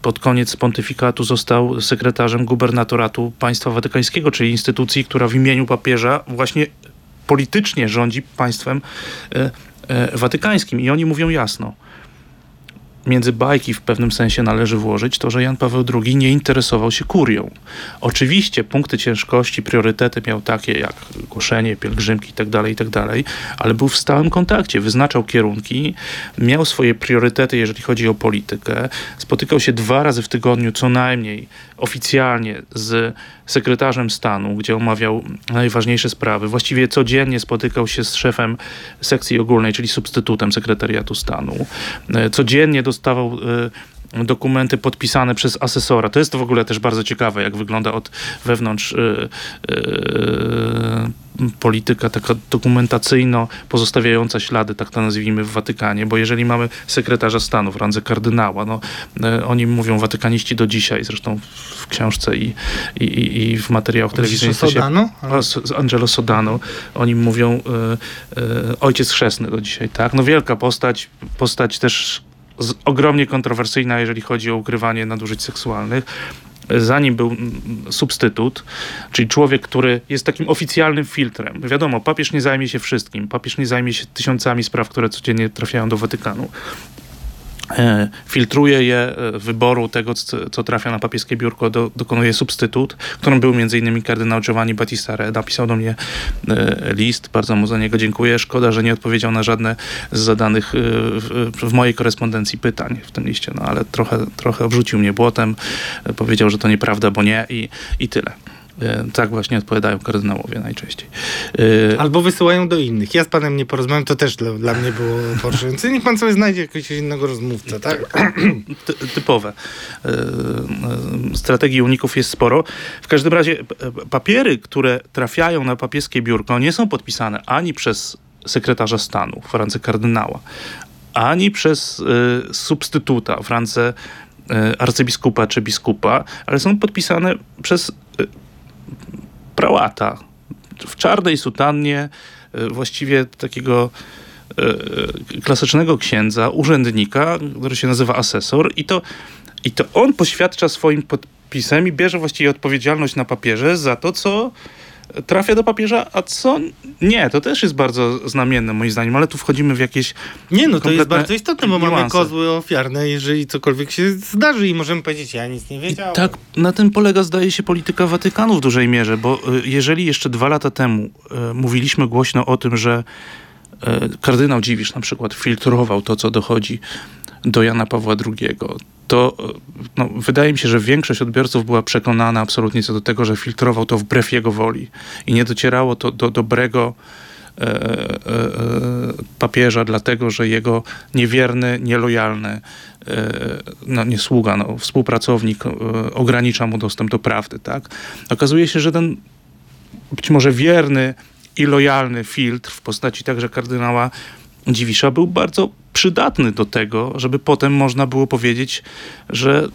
pod koniec pontyfikatu został sekretarzem gubernatoratu państwa watykańskiego, czyli instytucji, która w imieniu papieża właśnie politycznie rządzi państwem watykańskim. I oni mówią jasno, między bajki w pewnym sensie należy włożyć to, że Jan Paweł II nie interesował się kurią. Oczywiście punkty ciężkości, priorytety miał takie jak głoszenie, pielgrzymki itd., tak itd., tak ale był w stałym kontakcie, wyznaczał kierunki, miał swoje priorytety, jeżeli chodzi o politykę, spotykał się dwa razy w tygodniu co najmniej oficjalnie z sekretarzem stanu, gdzie omawiał najważniejsze sprawy. Właściwie codziennie spotykał się z szefem sekcji ogólnej, czyli substytutem sekretariatu stanu. E, codziennie dostawał e, dokumenty podpisane przez asesora. To jest to w ogóle też bardzo ciekawe, jak wygląda od wewnątrz yy, yy, polityka taka dokumentacyjno pozostawiająca ślady, tak to nazwijmy, w Watykanie, bo jeżeli mamy sekretarza stanu w randze kardynała, no, yy, oni mówią watykaniści do dzisiaj, zresztą w książce i, i, i w materiałach telewizyjnych. Sodano? Z Angelo Sodano. Oni mówią ojciec chrzestny do dzisiaj, tak? No wielka postać, postać też ogromnie kontrowersyjna, jeżeli chodzi o ukrywanie nadużyć seksualnych. Zanim był substytut, czyli człowiek, który jest takim oficjalnym filtrem. Wiadomo, papież nie zajmie się wszystkim. Papież nie zajmie się tysiącami spraw, które codziennie trafiają do Watykanu. E, filtruje je, e, wyboru tego, co trafia na papieskie biurko, do, dokonuje substytut, którym był m.in. kardynał Giovanni Battista Re. Napisał do mnie e, list, bardzo mu za niego dziękuję. Szkoda, że nie odpowiedział na żadne z zadanych w, w mojej korespondencji pytań w tym liście, no ale trochę, trochę obrzucił mnie błotem, powiedział, że to nieprawda, bo nie i, i tyle. E, tak właśnie odpowiadają kardynałowie najczęściej. E, Albo wysyłają do innych. Ja z panem nie porozmawiam, to też dla, dla mnie było poruszające. Niech pan sobie znajdzie jakiegoś innego rozmówcę, tak? <clears throat> Ty, typowe. E, strategii uników jest sporo. W każdym razie papiery, które trafiają na papieskie biurko, nie są podpisane ani przez sekretarza stanu w randze kardynała, ani przez substytuta w randze arcybiskupa czy biskupa, ale są podpisane przez prałata. W czarnej sutannie, e, właściwie takiego e, klasycznego księdza, urzędnika, który się nazywa asesor i to, i to on poświadcza swoim podpisem i bierze właściwie odpowiedzialność na papierze za to, co trafia do papieża, a co nie. To też jest bardzo znamienne moim zdaniem, ale tu wchodzimy w jakieś Nie, no to jest bardzo istotne, bo niuanse. mamy kozły ofiarne, jeżeli cokolwiek się zdarzy i możemy powiedzieć, ja nic nie wiedziałem. I tak, na tym polega zdaje się polityka Watykanu w dużej mierze, bo y, jeżeli jeszcze dwa lata temu y, mówiliśmy głośno o tym, że kardynał Dziwisz na przykład filtrował to, co dochodzi do Jana Pawła II, to no, wydaje mi się, że większość odbiorców była przekonana absolutnie co do tego, że filtrował to wbrew jego woli i nie docierało to do dobrego e, e, e, papieża, dlatego że jego niewierny, nielojalny, e, no nie no, współpracownik e, ogranicza mu dostęp do prawdy. Tak? Okazuje się, że ten być może wierny i lojalny filtr w postaci także kardynała Dziwisza był bardzo przydatny do tego, żeby potem można było powiedzieć, że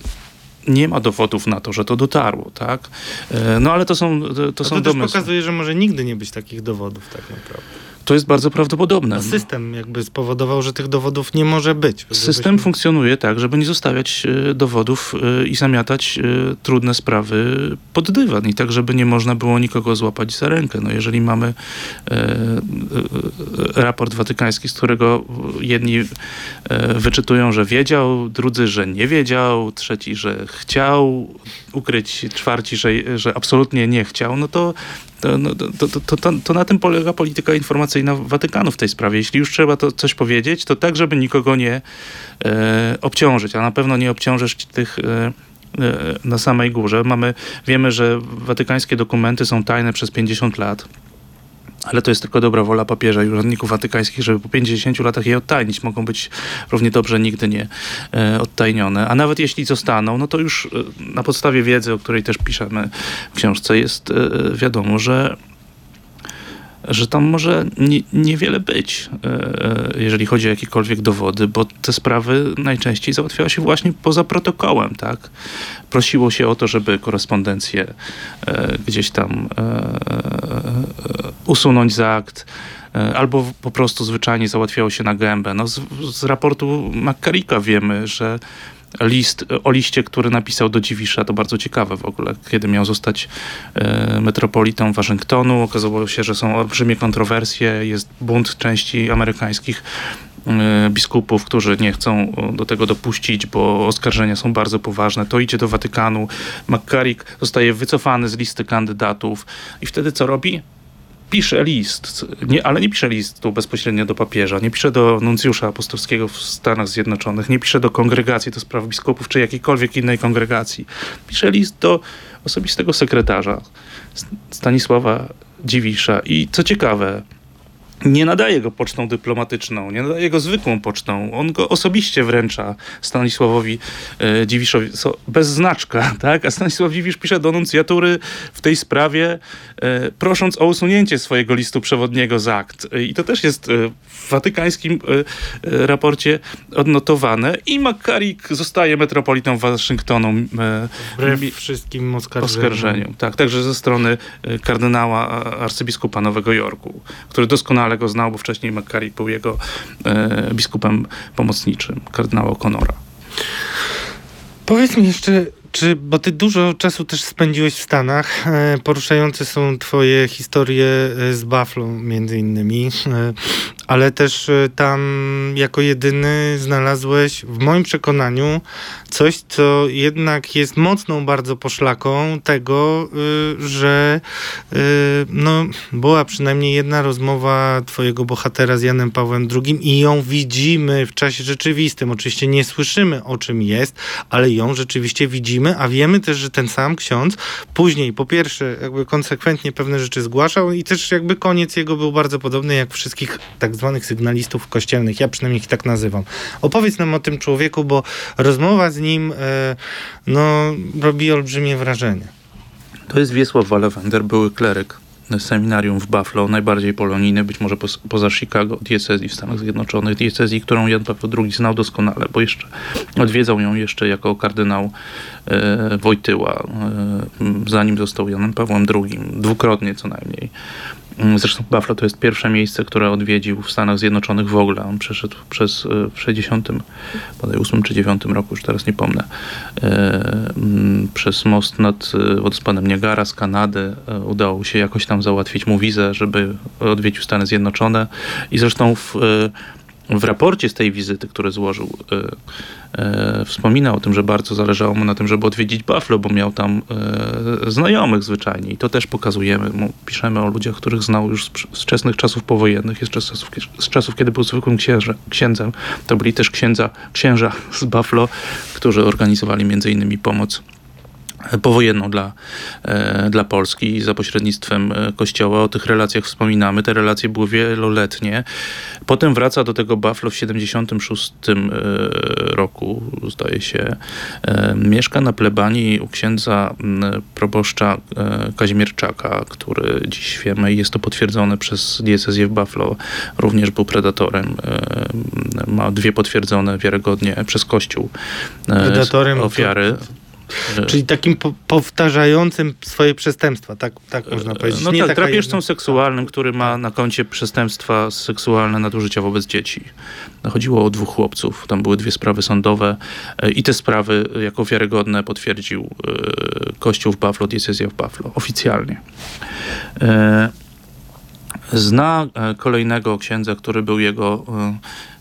nie ma dowodów na to, że to dotarło, tak? E, no ale to są to, to są to domysły. też pokazuje, że może nigdy nie być takich dowodów tak naprawdę. To jest bardzo prawdopodobne. system jakby spowodował, że tych dowodów nie może być. System funkcjonuje tak, żeby nie zostawiać e, dowodów e, i zamiatać e, trudne sprawy pod dywan i tak, żeby nie można było nikogo złapać za rękę. No jeżeli mamy raport watykański, z którego jedni wyczytują, że wiedział, drudzy, że nie wiedział, trzeci, że chciał ukryć, czwarci, że, że absolutnie nie chciał, no to to, no, to, to, to, to, na tym polega polityka informacyjna Watykanu w tej sprawie. Jeśli już trzeba to coś powiedzieć, to tak, żeby nikogo nie e, obciążyć, a na pewno nie obciążysz tych e, e na samej górze. Mamy, wiemy, że watykańskie dokumenty są tajne przez 50 lat ale to jest tylko dobra wola papieża i urzędników watykańskich, żeby po 50 latach je odtajnić. Mogą być równie dobrze nigdy nie e, odtajnione. A nawet jeśli zostaną, no to już e, na podstawie wiedzy, o której też piszemy w książce, jest e, wiadomo, że że tam może nie, niewiele być, jeżeli chodzi o jakiekolwiek dowody, bo te sprawy najczęściej załatwiały się właśnie poza protokołem, tak? Prosiło się o to, żeby korespondencję gdzieś tam usunąć z akt, albo po prostu zwyczajnie załatwiało się na gębę. No z, z raportu McCarricka wiemy, że list o liście, który napisał do Dziwisza, to bardzo ciekawe w ogóle, kiedy miał zostać e, metropolitą Waszyngtonu. Okazało się, że są olbrzymie kontrowersje, jest bunt części amerykańskich e, biskupów, którzy nie chcą do tego dopuścić, bo oskarżenia są bardzo poważne. To idzie do Watykanu. McCarrick zostaje wycofany z listy kandydatów i wtedy co robi? Pisze list, nie, ale nie pisze listu bezpośrednio do papieża, nie pisze do nuncjusza apostolskiego w Stanach Zjednoczonych, nie pisze do kongregacji do spraw biskupów czy jakiejkolwiek innej kongregacji. Pisze list do osobistego sekretarza Stanisława Dziwisza i co ciekawe, nie nadaje go pocztą dyplomatyczną, nie nadaje go zwykłą pocztą. On go osobiście wręcza Stanisławowi e, Dziwiszowi, so, bez znaczka, <laughs> tak? A Stanisław Dziwisz pisze do nuncjatury w tej sprawie, e, prosząc o usunięcie swojego listu przewodniego z akt. I to też jest e, w watykańskim e, e, raporcie odnotowane. I McCarrick zostaje metropolitą Waszyngtonu. E, Wbrew wszystkim oskarżeniom. oskarżeniom. Tak, także ze strony e, kardynała arcybiskupa Nowego Jorku, który doskonale go znał, bo wcześniej McCarrick był jego e, biskupem pomocniczym, kardynała O'Connora. Powiedz mi jeszcze, czy, bo ty dużo czasu też spędziłeś w Stanach, e, poruszające są twoje historie e, z Buffalo między innymi, e, ale też tam jako jedyny znalazłeś w moim przekonaniu coś, co jednak jest mocną bardzo poszlaką tego, że no, była przynajmniej jedna rozmowa twojego bohatera z Janem Pawłem II i ją widzimy w czasie rzeczywistym. Oczywiście nie słyszymy o czym jest, ale ją rzeczywiście widzimy a wiemy też, że ten sam ksiądz później po pierwsze jakby konsekwentnie pewne rzeczy zgłaszał i też jakby koniec jego był bardzo podobny jak wszystkich tak zwanych sygnalistów kościelnych. Ja przynajmniej ich tak nazywam. Opowiedz nam o tym człowieku, bo rozmowa z nim e, no, robi olbrzymie wrażenie. To jest Wiesław Walewender, były kleryk seminarium w Buffalo, najbardziej polonijne, być może po, poza Chicago, diecezji w Stanach Zjednoczonych, diecezji, którą Jan Paweł II znał doskonale, bo jeszcze odwiedzał ją jeszcze jako kardynał e, Wojtyła, e, zanim został Janem Pawłem II, dwukrotnie co najmniej. Mm, zresztą Buffalo to jest pierwsze miejsce, które odwiedził w Stanach Zjednoczonych w ogóle. On przeszedł przez, e, w 60, bodaj 8 czy 9 roku, już teraz nie pomnę, e, mm, przez most nad e, wodospadem Niagara z Kanady. Udało się jakoś tam załatwić mu wizę, żeby odwiedził Stany Zjednoczone. I zresztą w w raporcie z tej wizyty, który złożył, e, e, wspomina o tym, że bardzo zależało mu na tym, żeby odwiedzić Buffalo, bo miał tam e, znajomych zwyczajnie. I to też pokazujemy. Piszemy o ludziach, których znał już z, z wczesnych czasów powojennych, jeszcze z czasów, z czasów kiedy był zwykłym księże, księdzem. To byli też księdza, księża z Buffalo, którzy organizowali między innymi pomoc powojenną dla, e, dla Polski za pośrednictwem e, Kościoła. O tych relacjach wspominamy. Te relacje były wieloletnie. Potem wraca do tego Buffalo w 76 e, roku, zdaje się. Mieszka na plebanii u księdza proboszcza Kazimierczaka, który dziś wiemy, jest to potwierdzone przez diecezję w Buffalo, również był predatorem. Ma dwie potwierdzone wiarygodnie przez Kościół predatorem ofiary. To Czyli takim po powtarzającym swoje przestępstwa, tak, tak można powiedzieć. No Nie tak, drapieżcą jedna... seksualnym, który ma na koncie przestępstwa seksualne nadużycia wobec dzieci. Chodziło o dwóch chłopców, tam były dwie sprawy sądowe e, i te sprawy jako wiarygodne potwierdził e, Kościół w Buffalo, diecezja w Buffalo, oficjalnie. E, zna kolejnego księdza, który był jego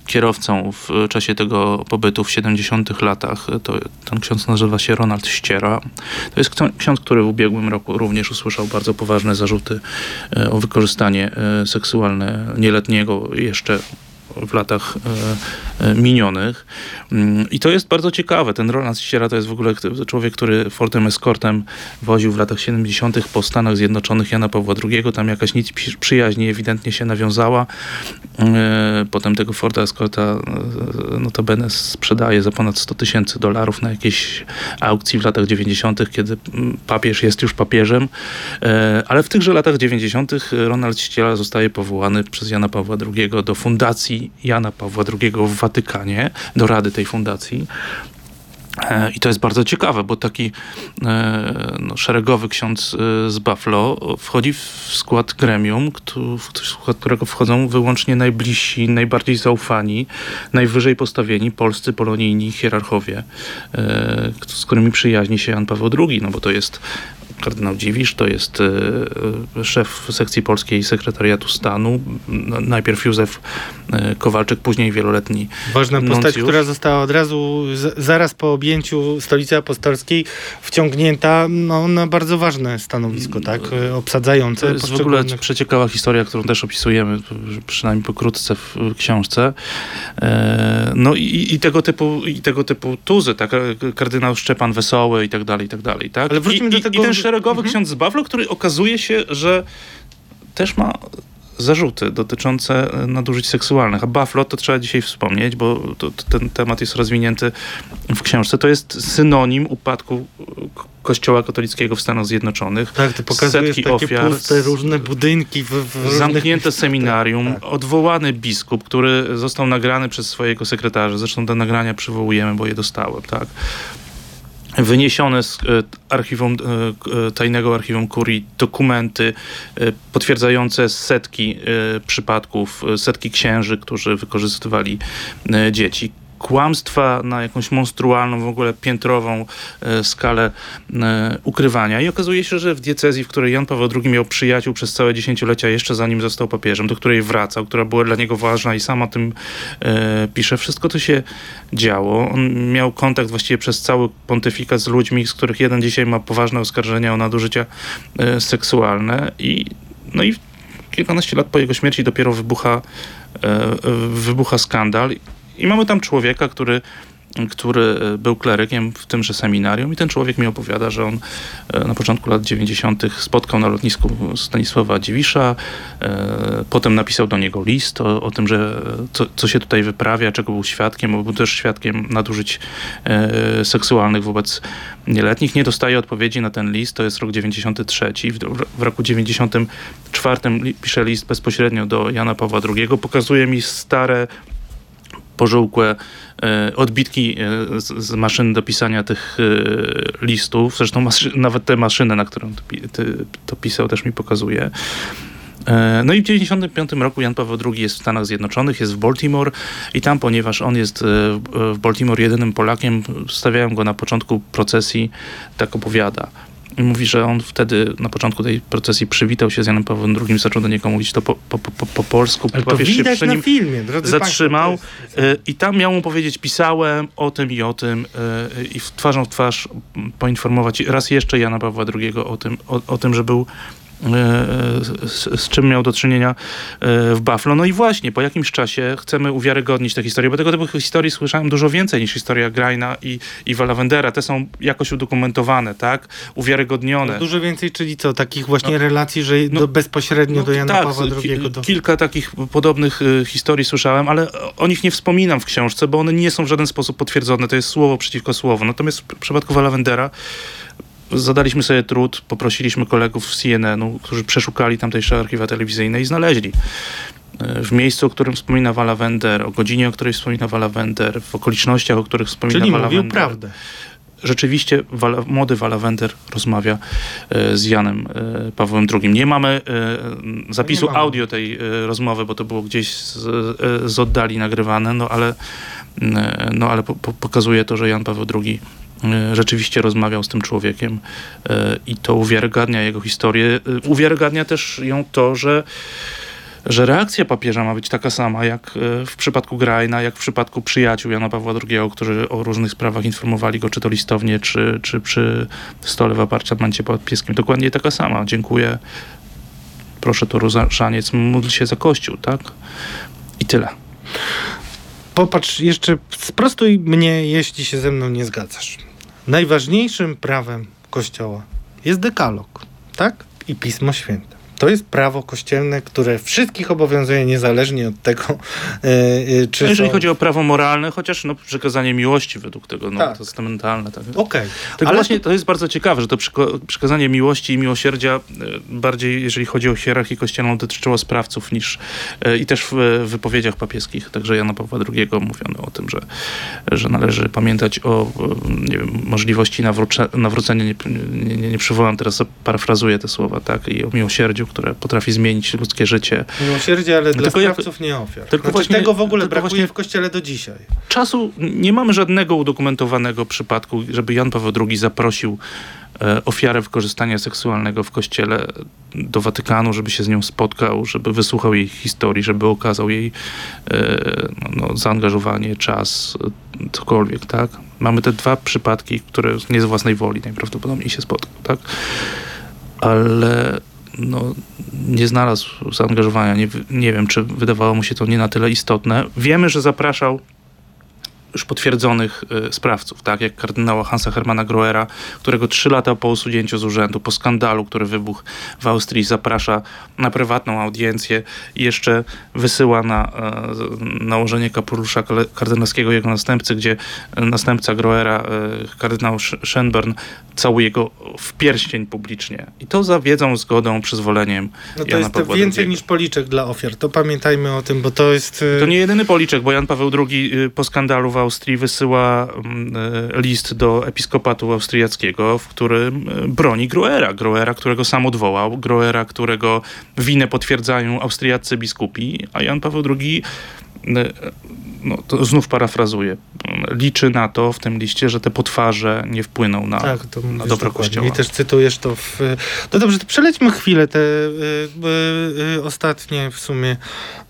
kierowcą w czasie tego pobytu w 70 latach. To, ten ksiądz nazywa się Ronald Ściera. To jest ksiądz, który w ubiegłym roku również usłyszał bardzo poważne zarzuty e, o wykorzystanie e, seksualne nieletniego jeszcze w latach minionych. Mm, I to jest bardzo ciekawe. Ten Roland Ściera to jest w ogóle człowiek, który Fortem Escortem woził w latach 70. po Stanach Zjednoczonych Jana Pawła II. Tam jakaś nic przyjaźni ewidentnie się nawiązała. Potem tego Forda Escorta notabene sprzedaje za ponad 100 tysięcy dolarów na jakiejś aukcji w latach 90., kiedy papież jest już papieżem. Ale w tychże latach 90. Ronald Ściela zostaje powołany przez Jana Pawła II do Fundacji Jana Pawła II w Watykanie, do rady tej fundacji. E, I to jest bardzo ciekawe, bo taki e, no, szeregowy ksiądz e, z Buffalo wchodzi w skład gremium, w skład którego wchodzą wyłącznie najbliżsi, najbardziej zaufani, najwyżej postawieni polscy polonijni hierarchowie, z którymi przyjaźni się Jan Paweł II, no bo to jest kardynał Dziwisz, to jest e, szef sekcji polskiej Sekretariatu Stanu, najpierw Józef e, Kowalczyk, później wieloletni Ważna postać, nuncjusz. która została od razu, zaraz po objęciu stolicy apostolskiej, wciągnięta no, na bardzo ważne stanowisko, tak, e, obsadzające. To jest w ogóle przeciekawa historia, którą też opisujemy, przynajmniej pokrótce w książce. No i, i tego typu i tego typu tuzy, tak, kardynał Szczepan Wesoły i tak dalej, i tak dalej, tak? Ale wróćmy I, do tego... I ten szeregowy mhm. ksiądz z Buffalo, który okazuje się, że też ma zarzuty dotyczące e, nadużyć seksualnych. A Buffalo, to trzeba dzisiaj wspomnieć, bo to, to ten temat jest rozwinięty w książce. To jest synonim upadku Kościoła katolickiego w Stanach Zjednoczonych. Tak, to pokazuje setki takie ofiar, puste różne budynki. W, w zamknięte różnych... seminarium, tak, tak. odwołany biskup, który został nagrany przez swojego sekretarza. Zresztą te nagrania przywołujemy, bo je dostałem, tak wyniesione z e, archiwum, e, e, tajnego archiwum kurii dokumenty potwierdzające setki przypadków, setki księży, którzy wykorzystywali dzieci kłamstwa na jakąś monstrualną, w ogóle piętrową e, skalę e, ukrywania. I okazuje się, że w diecezji, w której Jan Paweł II miał przyjaciół przez całe dziesięciolecia, jeszcze zanim został papieżem, do której wracał, która była dla niego ważna i sam o tym e, pisze, wszystko to się działo. On miał kontakt właściwie przez cały pontyfikat z ludźmi, z których jeden dzisiaj ma poważne oskarżenia o nadużycia seksualne i no i kilkanaście lat po jego śmierci dopiero wybucha, wybucha skandal i mamy tam człowieka, który który e, był klerykiem w tymże seminarium i ten człowiek mi opowiada, że on e, na początku lat 90. spotkał na lotnisku Stanisława Dziwisza, e, potem napisał do niego list o, o tym, że co, co, się tutaj wyprawia, czego był świadkiem, bo był też świadkiem nadużyć seksualnych wobec nieletnich. Nie dostaje odpowiedzi na ten list, to jest rok 93. W, w roku 94 pisze list bezpośrednio do Jana Pawła II, pokazuje mi stare pożółkłe e, odbitki e, z, maszyn do pisania tych e, listów. Zresztą nawet tę maszynę, na którą to pisał, też mi pokazuje. No i w 1995 roku Jan Paweł II jest w Stanach Zjednoczonych, jest w Baltimore i tam, ponieważ on jest w Baltimore jedynym Polakiem, stawiają go na początku procesji, tak opowiada i mówi, że on wtedy na początku tej procesji przywitał się z Janem Pawłem II, zaczął do niego mówić to po, po, po, po polsku. Ale to widać na filmie, Zatrzymał państwo, jest... i tam miał mu powiedzieć, pisałem o tym i o tym e, i w twarzą w twarz poinformować raz jeszcze Jana Pawła II o tym, o, o tym że był z, z, czym miał do czynienia e, w Buffalo. No i właśnie, po jakimś czasie chcemy uwiarygodnić tę historię, bo tego typu historii słyszałem dużo więcej niż historia Graina i, i Walavendera. Te są jakoś udokumentowane, tak? Uwiarygodnione. No dużo więcej, czyli co? Takich właśnie no, relacji, że no, do, bezpośrednio no, do Jana tak, Pawła II. Do... Kilka takich podobnych y, historii słyszałem, ale o nich nie wspominam w książce, bo one nie są w żaden sposób potwierdzone. To jest słowo przeciwko słowu. Natomiast w przypadku Walavendera zadaliśmy sobie trud, poprosiliśmy kolegów z CNN-u, którzy przeszukali tamtejsze archiwa telewizyjne i znaleźli e, w miejscu, o którym wspomina Wala Wender, o godzinie, o której wspomina Wala Wender, w okolicznościach, o których wspomina Czyli Wala mówił Wender. prawdę. Rzeczywiście Wala, młody Wala Wender rozmawia e, z Janem e, Pawłem II. Nie mamy zapisu nie mamy. audio tej rozmowy, bo to było gdzieś z, z oddali nagrywane, no ale, no ale po, po, pokazuje to, że Jan Paweł II E, rzeczywiście rozmawiał z tym człowiekiem e, i to uwiarygadnia jego historię. E, uwiarygadnia też ją to, że że reakcja papieża ma być taka sama jak w przypadku Grajna, jak w przypadku przyjaciół Jana Pawła II, którzy o różnych sprawach informowali go, czy to listownie, czy, czy przy stole w apartamencie podpieskim. Dokładnie taka sama. Dziękuję. Proszę to różaniec, módl się za Kościół, tak? I tyle. Popatrz jeszcze, sprostuj mnie, jeśli się ze mną nie zgadzasz. Najważniejszym prawem Kościoła jest dekalog, tak? I Pismo Święte. To jest prawo kościelne, które wszystkich obowiązuje niezależnie od tego, yy, <laughs> czy. No jeżeli są... chodzi o prawo moralne, chociaż no, przekazanie miłości według tego no, Tak. testamentalne. Tak. Okej. Okay. Tylko Ale właśnie to jest bardzo ciekawe, że to przekazanie miłości i miłosierdzia y, bardziej, jeżeli chodzi o hierarchię kościelną, dotyczyło sprawców niż y, i też w wypowiedziach papieskich, także Jana Pawła II mówiono o tym, że, że należy pamiętać o wiem, możliwości nawróce- nawrócenia, nie, nie, nie, nie przywołam teraz, parafrazuję te słowa, tak, i o miłosierdziu, które potrafi zmienić ludzkie życie. Miłosierdzie, ale dla sprawców nie ofiar. Tylko znaczy, właśnie, tego w ogóle brakuje w kościele do dzisiaj. Czasu nie mamy żadnego udokumentowanego przypadku, żeby Jan Paweł II zaprosił e, ofiarę wykorzystania seksualnego w kościele do Watykanu, żeby się z nią spotkał, żeby wysłuchał jej historii, żeby okazał jej e, no, zaangażowanie, czas, cokolwiek, tak? Mamy te dwa przypadki, które nie z własnej woli najprawdopodobniej się spotkał, tak? Ale no, nie znalazł zaangażowania. Nie, nie wiem, czy wydawało mu się to nie na tyle istotne. Wiemy, że zapraszał już potwierdzonych y, sprawców, tak jak kardynała Hansa Hermana Groera, którego trzy lata po usunięciu z urzędu, po skandalu, który wybuchł w Austrii, zaprasza na prywatną audiencję i jeszcze wysyła na y, nałożenie kapelusza kardynalskiego jego następcy, gdzie następca Groera, y, kardynał Schönborn, całuje go w pierścień publicznie. I to za wiedzą, zgodą, przyzwoleniem No to Jana jest Pawła więcej II. niż policzek dla ofiar. To pamiętajmy o tym, bo to jest... y, To nie jedyny policzek, bo Jan Paweł II po skandalu w Austrii wysyła mm, list do episkopatu austriackiego, w którym e, broni Groera. Groera, którego sam odwołał, Groera, którego winę potwierdzają austriaccy biskupi, a Jan Paweł II e, no, to znów parafrazuję, liczy na to w tym liście, że te potwarze nie wpłyną na, tak, to na dobro. Kościoła. I też cytujesz to w... No dobrze, to przelećmy chwilę te y, y, y, ostatnie w sumie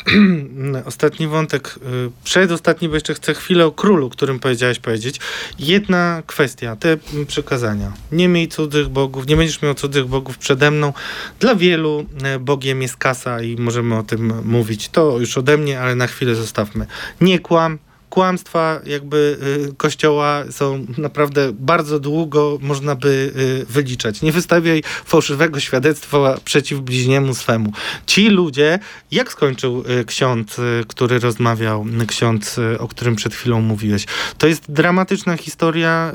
<clears throat> ostatni wątek, y, przedostatni, bo jeszcze chcę chwilę o królu, którym powiedziałeś powiedzieć. Jedna kwestia, te przekazania. Nie miej cudzych bogów, nie będziesz miał cudzych bogów przede mną. Dla wielu y, Bogiem jest kasa i możemy o tym mówić. To już ode mnie, ale na chwilę zostawmy. Nie kłam, kłamstwa jakby y, kościoła są naprawdę bardzo długo można by y, wyliczać. Nie wystawiaj fałszywego świadectwa przeciw bliźniemu swemu. Ci ludzie, jak skończył y, ksiądz, który rozmawiał, ksiądz, o którym przed chwilą mówiłeś. To jest dramatyczna historia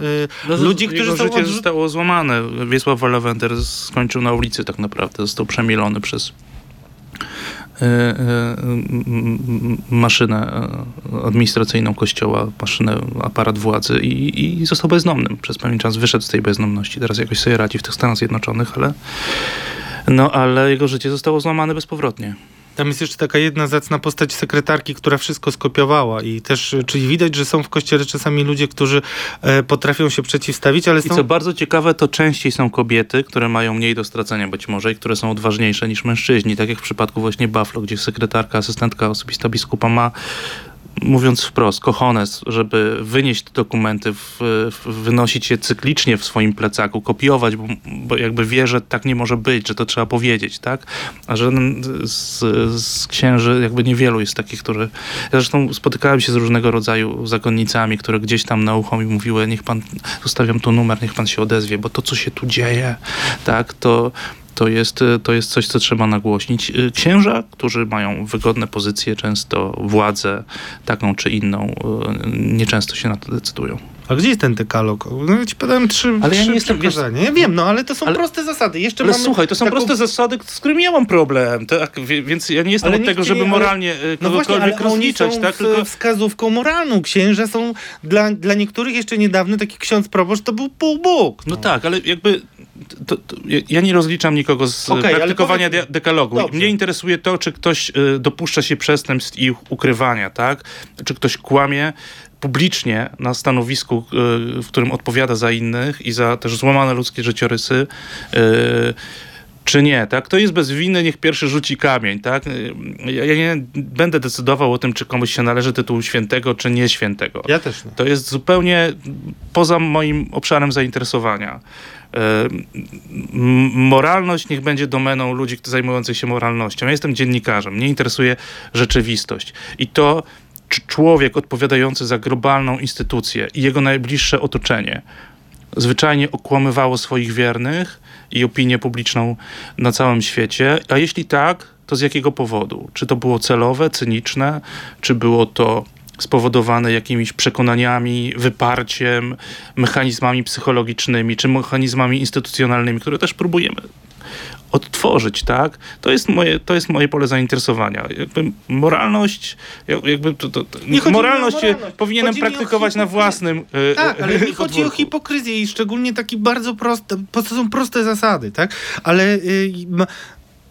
No, ludzi, jego którzy są życie odrzu- zostało złamane. Wiesław Walewender skończył na ulicy tak naprawdę. Został przemielony przez maszynę e, administracyjną kościoła, maszynę, aparat władzy i, i został bezdomnym. Przez pewien czas wyszedł z tej bezdomności. Teraz jakoś sobie radzi w tych Stanach Zjednoczonych, ale no, ale jego życie zostało złamane bezpowrotnie. Tam jest jeszcze taka jedna zacna postać sekretarki, która wszystko skopiowała i też, y, czyli widać, że są w kościele czasami ludzie, którzy e, potrafią się przeciwstawić, ale I są... co bardzo ciekawe, to częściej są kobiety, które mają mniej do stracenia być może i które są odważniejsze niż mężczyźni. Tak jak w przypadku właśnie Buffalo, gdzie sekretarka, asystentka osobista biskupa ma mówiąc wprost, kochones, żeby wynieść te dokumenty, w, w, wynosić je cyklicznie w swoim plecaku, kopiować, bo, bo jakby wie, że tak nie może być, że to trzeba powiedzieć, tak? A żaden z, z księży jakby niewielu jest takich, którzy... Ja zresztą spotykałem się z różnego rodzaju zakonnicami, które gdzieś tam na ucho mi mówiły, niech pan, zostawiam tu numer, niech pan się odezwie, bo to, co się tu dzieje, tak, to to jest, to jest coś, co trzeba nagłośnić. Księża, którzy mają wygodne pozycje, często władzę taką czy inną, nieczęsto się na to decydują. A gdzie jest ten dekalog? No ja ci podałem trzy, Ale ja trzy nie jestem- przykazania. Ja wiem, no ale to są Ale- proste zasady. Jeszcze Ale mamy słuchaj, to są taką- proste zasady, z którymi ja mam problem, tak? Więc ja nie jestem Ale od tego, żeby nie- ale- moralnie e, No właśnie, ale kogokolwiek oni rozliczać, tak? w, Tylko wskazówką moralną. Księża są dla, dla niektórych jeszcze niedawno taki ksiądz proboszcz to był półbóg. No tak, ale jakby to, to, ja- ja nie rozliczam nikogo z ale praktykowania powiedz- de- dekalogu. Dobrze. Mnie interesuje to, czy ktoś y, dopuszcza się przestępstw i ich ukrywania, tak? Czy ktoś kłamie publicznie na stanowisku, y, w którym odpowiada za innych i za też złamane ludzkie życiorysy. y, czy nie, tak? To jest bez winy, niech pierwszy rzuci kamień, tak? Y, Ja, ja nie będę decydował o tym, czy komuś się należy tytuł świętego, czy nie świętego. Ja też nie. To jest zupełnie poza moim obszarem zainteresowania. E, Moralność niech będzie domeną ludzi zajmujących się moralnością. Ja jestem dziennikarzem, mnie interesuje rzeczywistość. I to, człowiek odpowiadający za globalną instytucję i jego najbliższe otoczenie zwyczajnie okłamywało swoich wiernych i opinię publiczną na całym świecie? A jeśli tak, to z jakiego powodu? Czy to było celowe, cyniczne, czy było to spowodowane jakimiś przekonaniami, wyparciem, mechanizmami psychologicznymi, czy mechanizmami instytucjonalnymi, które też próbujemy odtworzyć, tak? To jest moje, to jest moje pole zainteresowania. Jakby moralność, jakby to, to, moralność, moralność, powinienem chodzi praktykować na własnym e, Tak, ale mi chodzi o hipokryzję i szczególnie takie bardzo proste, to są proste zasady, tak? Ale y,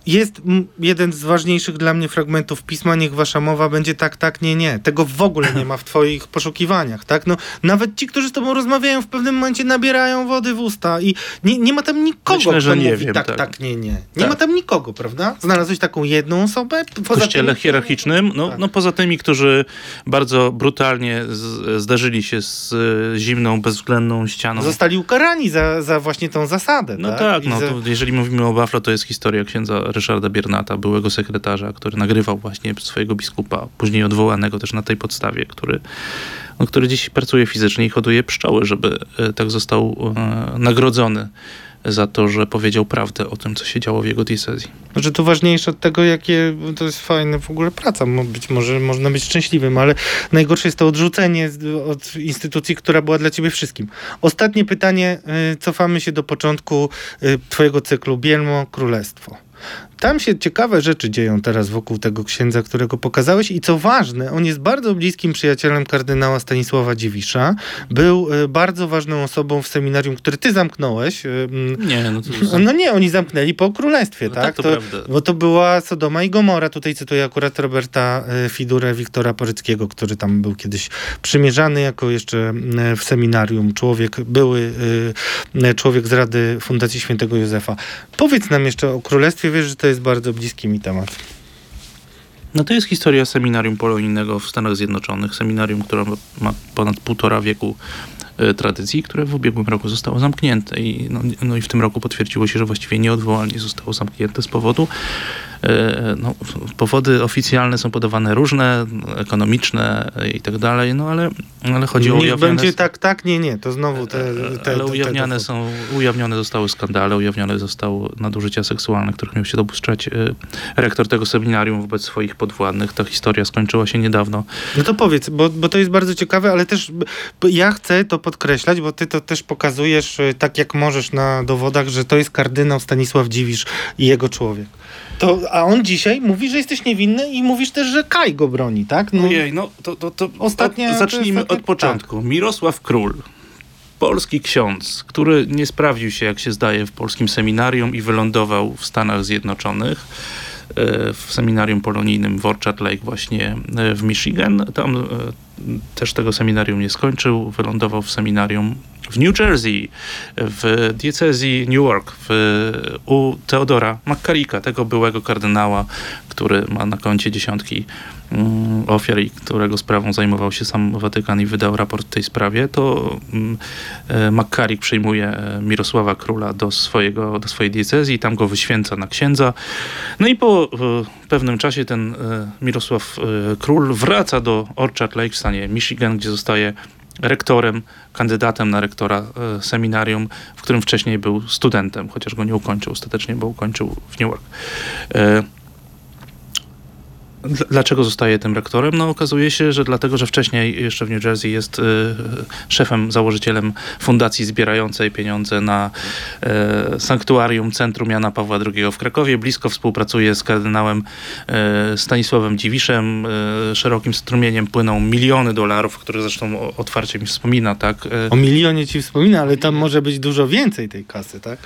jest jeden z ważniejszych dla mnie fragmentów pisma, niech wasza mowa będzie tak, tak, nie, nie. Tego w ogóle nie ma w twoich poszukiwaniach, tak? No, nawet ci, którzy z tobą rozmawiają, w pewnym momencie nabierają wody w usta i nie, nie ma tam nikogo, Myślę, że nie mówi wiem, tak, tak, tak, nie, nie. Nie tak. ma tam nikogo, prawda? Znalazłeś taką jedną osobę? Poza w kościele tymi, hierarchicznym? No, tak. no poza tymi, którzy bardzo brutalnie z, zdarzyli się z zimną, bezwzględną ścianą. Zostali ukarani za, za właśnie tą zasadę, No tak, tak no, za... jeżeli mówimy o Buffalo, to jest historia księdza Ryszarda Biernata, byłego sekretarza, który nagrywał właśnie swojego biskupa, później odwołanego też na tej podstawie, który, no, który dziś pracuje fizycznie i hoduje pszczoły, żeby e, tak został e, nagrodzony za to, że powiedział prawdę o tym, co się działo w jego diecezji. Znaczy to ważniejsze od tego, jakie to jest fajne w ogóle praca. Być może można być szczęśliwym, ale najgorsze jest to odrzucenie od instytucji, która była dla ciebie wszystkim. Ostatnie pytanie. E, cofamy się do początku twojego cyklu Bielmo Królestwo. Tam się ciekawe rzeczy dzieją teraz wokół tego księdza, którego pokazałeś i co ważne, on jest bardzo bliskim przyjacielem kardynała Stanisława Dziwisza. Był e, bardzo ważną osobą w seminarium, które ty zamknąłeś. E, nie, no to... No nie, oni zamknęli po królestwie, no tak? tak to, to prawda. Bo to była Sodoma i Gomora. Tutaj cytuję akurat Roberta e, Fidurę, Wiktora Poryckiego, który tam był kiedyś przymierzany jako jeszcze w seminarium. Człowiek, były człowiek z Rady Fundacji Świętego Józefa. Powiedz nam jeszcze o królestwie. Wiesz, że to jest bardzo bliski mi temat. No to jest historia seminarium polonijnego w Stanach Zjednoczonych. Seminarium, które ma ponad półtora wieku e, tradycji, które w ubiegłym roku zostało zamknięte. I, no, no, i w tym roku potwierdziło się, że właściwie nieodwołalnie zostało zamknięte z powodu no, powody oficjalne są podawane różne, ekonomiczne i tak dalej, no ale, ale chodzi Niech o ujawnione... będzie tak, tak, nie, nie, to znowu te... te ale ujawniane te, te, są, ujawnione zostały skandale, ujawnione zostały nadużycia seksualne, których miał się dopuszczać e, rektor tego seminarium wobec swoich podwładnych. Ta historia skończyła się niedawno. No to powiedz, bo, bo to jest bardzo ciekawe, ale też ja chcę to podkreślać, bo ty to też pokazujesz e, tak jak możesz na dowodach, że to jest kardynał Stanisław Dziwisz i jego człowiek. To, a on dzisiaj mówi, że jesteś niewinny i mówisz też, że Kaj go broni, tak? No, Ojej, no to, to, to Ostatnia, zacznijmy to od początku. Tak. Mirosław Król, polski ksiądz, który nie sprawdził się, jak się zdaje, w polskim seminarium i wylądował w Stanach Zjednoczonych e, w seminarium polonijnym w Orchard Lake właśnie e, w Michigan. Tam e, też tego seminarium nie skończył. Wylądował w seminarium w New Jersey, w diecezji Newark, w, u Teodora McCarricka, tego byłego kardynała, który ma na koncie dziesiątki mm, ofiar i którego sprawą zajmował się sam Watykan i wydał raport w tej sprawie, to mm, e, McCarrick przyjmuje e, Mirosława Króla do, swojego, do swojej diecezji tam go wyświęca na księdza. No i po pewnym czasie ten e, Mirosław Król wraca do Orchard Lake w stanie Michigan, gdzie zostaje rektorem, kandydatem na rektora e, seminarium, w którym wcześniej był studentem, chociaż go nie ukończył ostatecznie, bo ukończył w Newark. E, Dlaczego zostaje tym rektorem? No okazuje się, że dlatego, że wcześniej jeszcze w New Jersey jest y, szefem, założycielem fundacji zbierającej pieniądze na y, sanktuarium Centrum Jana Pawła II w Krakowie. Blisko współpracuje z kardynałem y, Stanisławem Dziwiszem. Szerokim strumieniem płyną miliony dolarów, które zresztą otwarcie mi wspomina, tak? O milionie ci wspomina, ale tam może być dużo więcej tej kasy, tak?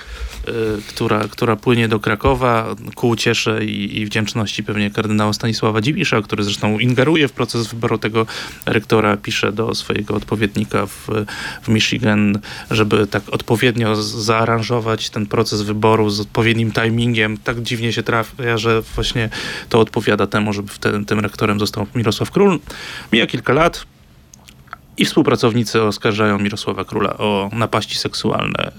Która, która płynie do Krakowa ku uciesze i, i wdzięczności pewnie kardynała Stanisława Sława Dziwisza, który zresztą ingeruje w proces wyboru tego rektora, pisze do swojego odpowiednika w, w Michigan, żeby tak odpowiednio zaaranżować ten proces wyboru z odpowiednim timingiem. Tak dziwnie się trafia, że właśnie to odpowiada temu, żeby wtedy tym rektorem został Mirosław Król. Mija kilka lat, i współpracownicy oskarżają Mirosława Króla o napaści seksualne.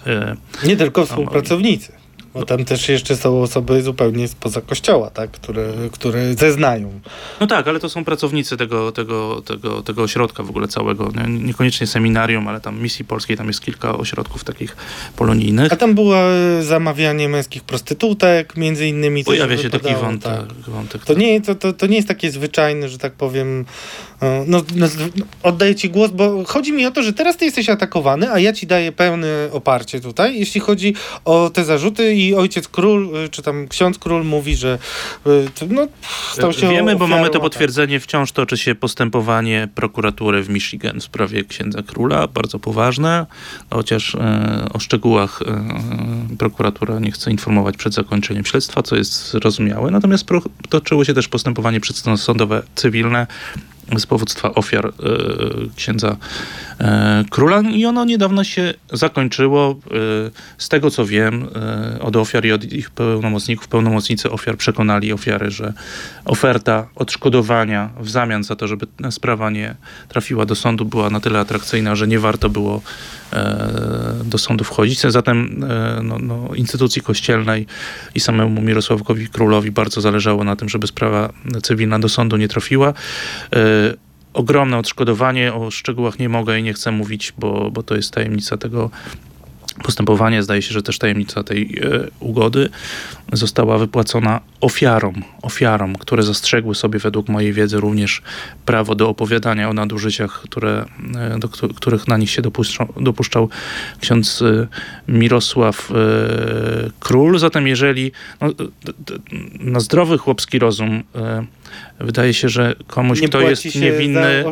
Nie tylko współpracownicy. Bo tam też jeszcze są osoby zupełnie spoza kościoła, tak? które, które zeznają. No tak, ale to są pracownicy tego, tego, tego, tego ośrodka w ogóle całego. Nie, niekoniecznie seminarium, ale tam misji polskiej, tam jest kilka ośrodków takich polonijnych. A tam było e, zamawianie męskich prostytutek, między innymi. Pojawia się taki wątek. tak. wątek To nie, to, to, to nie jest takie zwyczajne, że tak powiem. No, no, oddaję ci głos, bo chodzi mi o to, że teraz ty jesteś atakowany, a ja ci daję pełne oparcie tutaj, jeśli chodzi o te zarzuty i ojciec król, e, czy tam ksiądz król mówi, że to, no, stał się Wiemy, bo mamy to potwierdzenie, wciąż toczy się postępowanie prokuratury w Michigan w sprawie księdza króla, bardzo poważne, chociaż e, o szczegółach e, prokuratura nie chce informować przed zakończeniem śledztwa, co jest zrozumiałe. Natomiast pro, toczyło się też postępowanie przedsądowe cywilne z powództwa ofiar e, księdza e, króla i ono niedawno się zakończyło. E, z tego co wiem od ofiar i od ich pełnomocników, pełnomocnicy ofiar przekonali ofiary, że oferta odszkodowania w zamian za to, żeby sprawa nie trafiła do sądu była na tyle atrakcyjna, że nie warto było do sądu wchodzić. Zatem no, no, instytucji kościelnej i samemu Mirosławowi Królowi bardzo zależało na tym, żeby sprawa cywilna do sądu nie trafiła. Ogromne odszkodowanie, o szczegółach nie mogę i nie chcę mówić, bo, bo to jest tajemnica tego postępowania. Zdaje się, że też tajemnica tej e, ugody została wypłacona ofiarom, ofiarom, które zastrzegły sobie według mojej wiedzy również prawo do opowiadania o nadużyciach, które, e, do któ- których na nich się dopuszczał, dopuszczał ksiądz e, Mirosław e, Król. Zatem jeżeli no, na zdrowy chłopski rozum wydaje się, że komuś, Nie kto jest niewinny,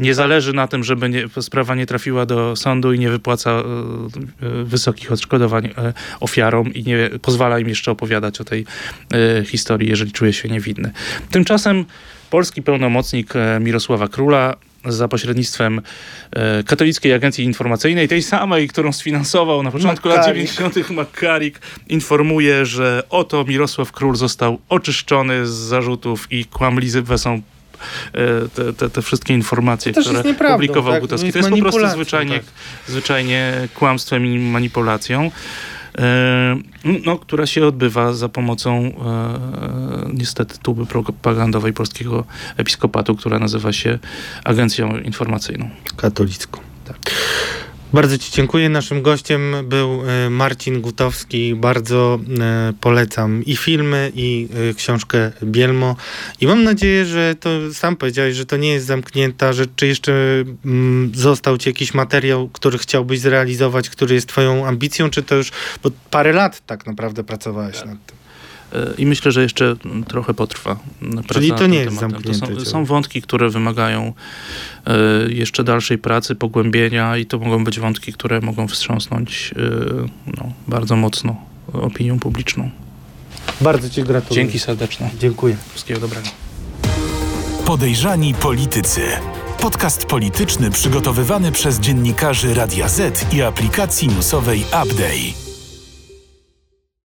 nie zależy na tym, żeby nie, sprawa nie trafiła do sądu i nie wypłaca e, e, wysokich odszkodowań e, ofiarom i nie pozwala im jeszcze opowiadać o tej e, historii, jeżeli czuje się niewinny. Tymczasem polski pełnomocnik e, Mirosława Króla za pośrednictwem e, Katolickiej Agencji Informacyjnej, tej samej, którą sfinansował na początku lat Makarik. 90. McCarrick, informuje, że oto Mirosław Król został oczyszczony z zarzutów i kłamliwe są e, te, te, te wszystkie informacje, które publikował tak? Gutowski. To jest po prostu zwyczajnie, tak. zwyczajnie kłamstwem i manipulacją. E, No, która się odbywa za pomocą e, niestety tuby propagandowej polskiego episkopatu, która nazywa się Agencją Informacyjną. katolicką. Tak. Bardzo Ci dziękuję. Naszym gościem był e, Marcin Gutowski. Bardzo e, polecam i filmy, i e, książkę Bielmo. I mam nadzieję, że to sam powiedziałeś, że to nie jest zamknięta rzecz. Czy jeszcze mm, został Ci jakiś materiał, który chciałbyś zrealizować, który jest Twoją ambicją, czy to już, bo parę lat tak naprawdę pracowałeś nad tym. I myślę, że jeszcze trochę potrwa. Czyli to nie jest tematem. zamknięte To są, są wątki, które wymagają e, jeszcze dalszej pracy, pogłębienia i to mogą być wątki, które mogą wstrząsnąć e, no, bardzo mocno opinią publiczną. Bardzo Ci gratuluję. Dzięki serdeczne. Dziękuję. Wszystkiego dobrego. Podejrzani politycy. Podcast polityczny przygotowywany przez dziennikarzy Radia Z i aplikacji newsowej Update.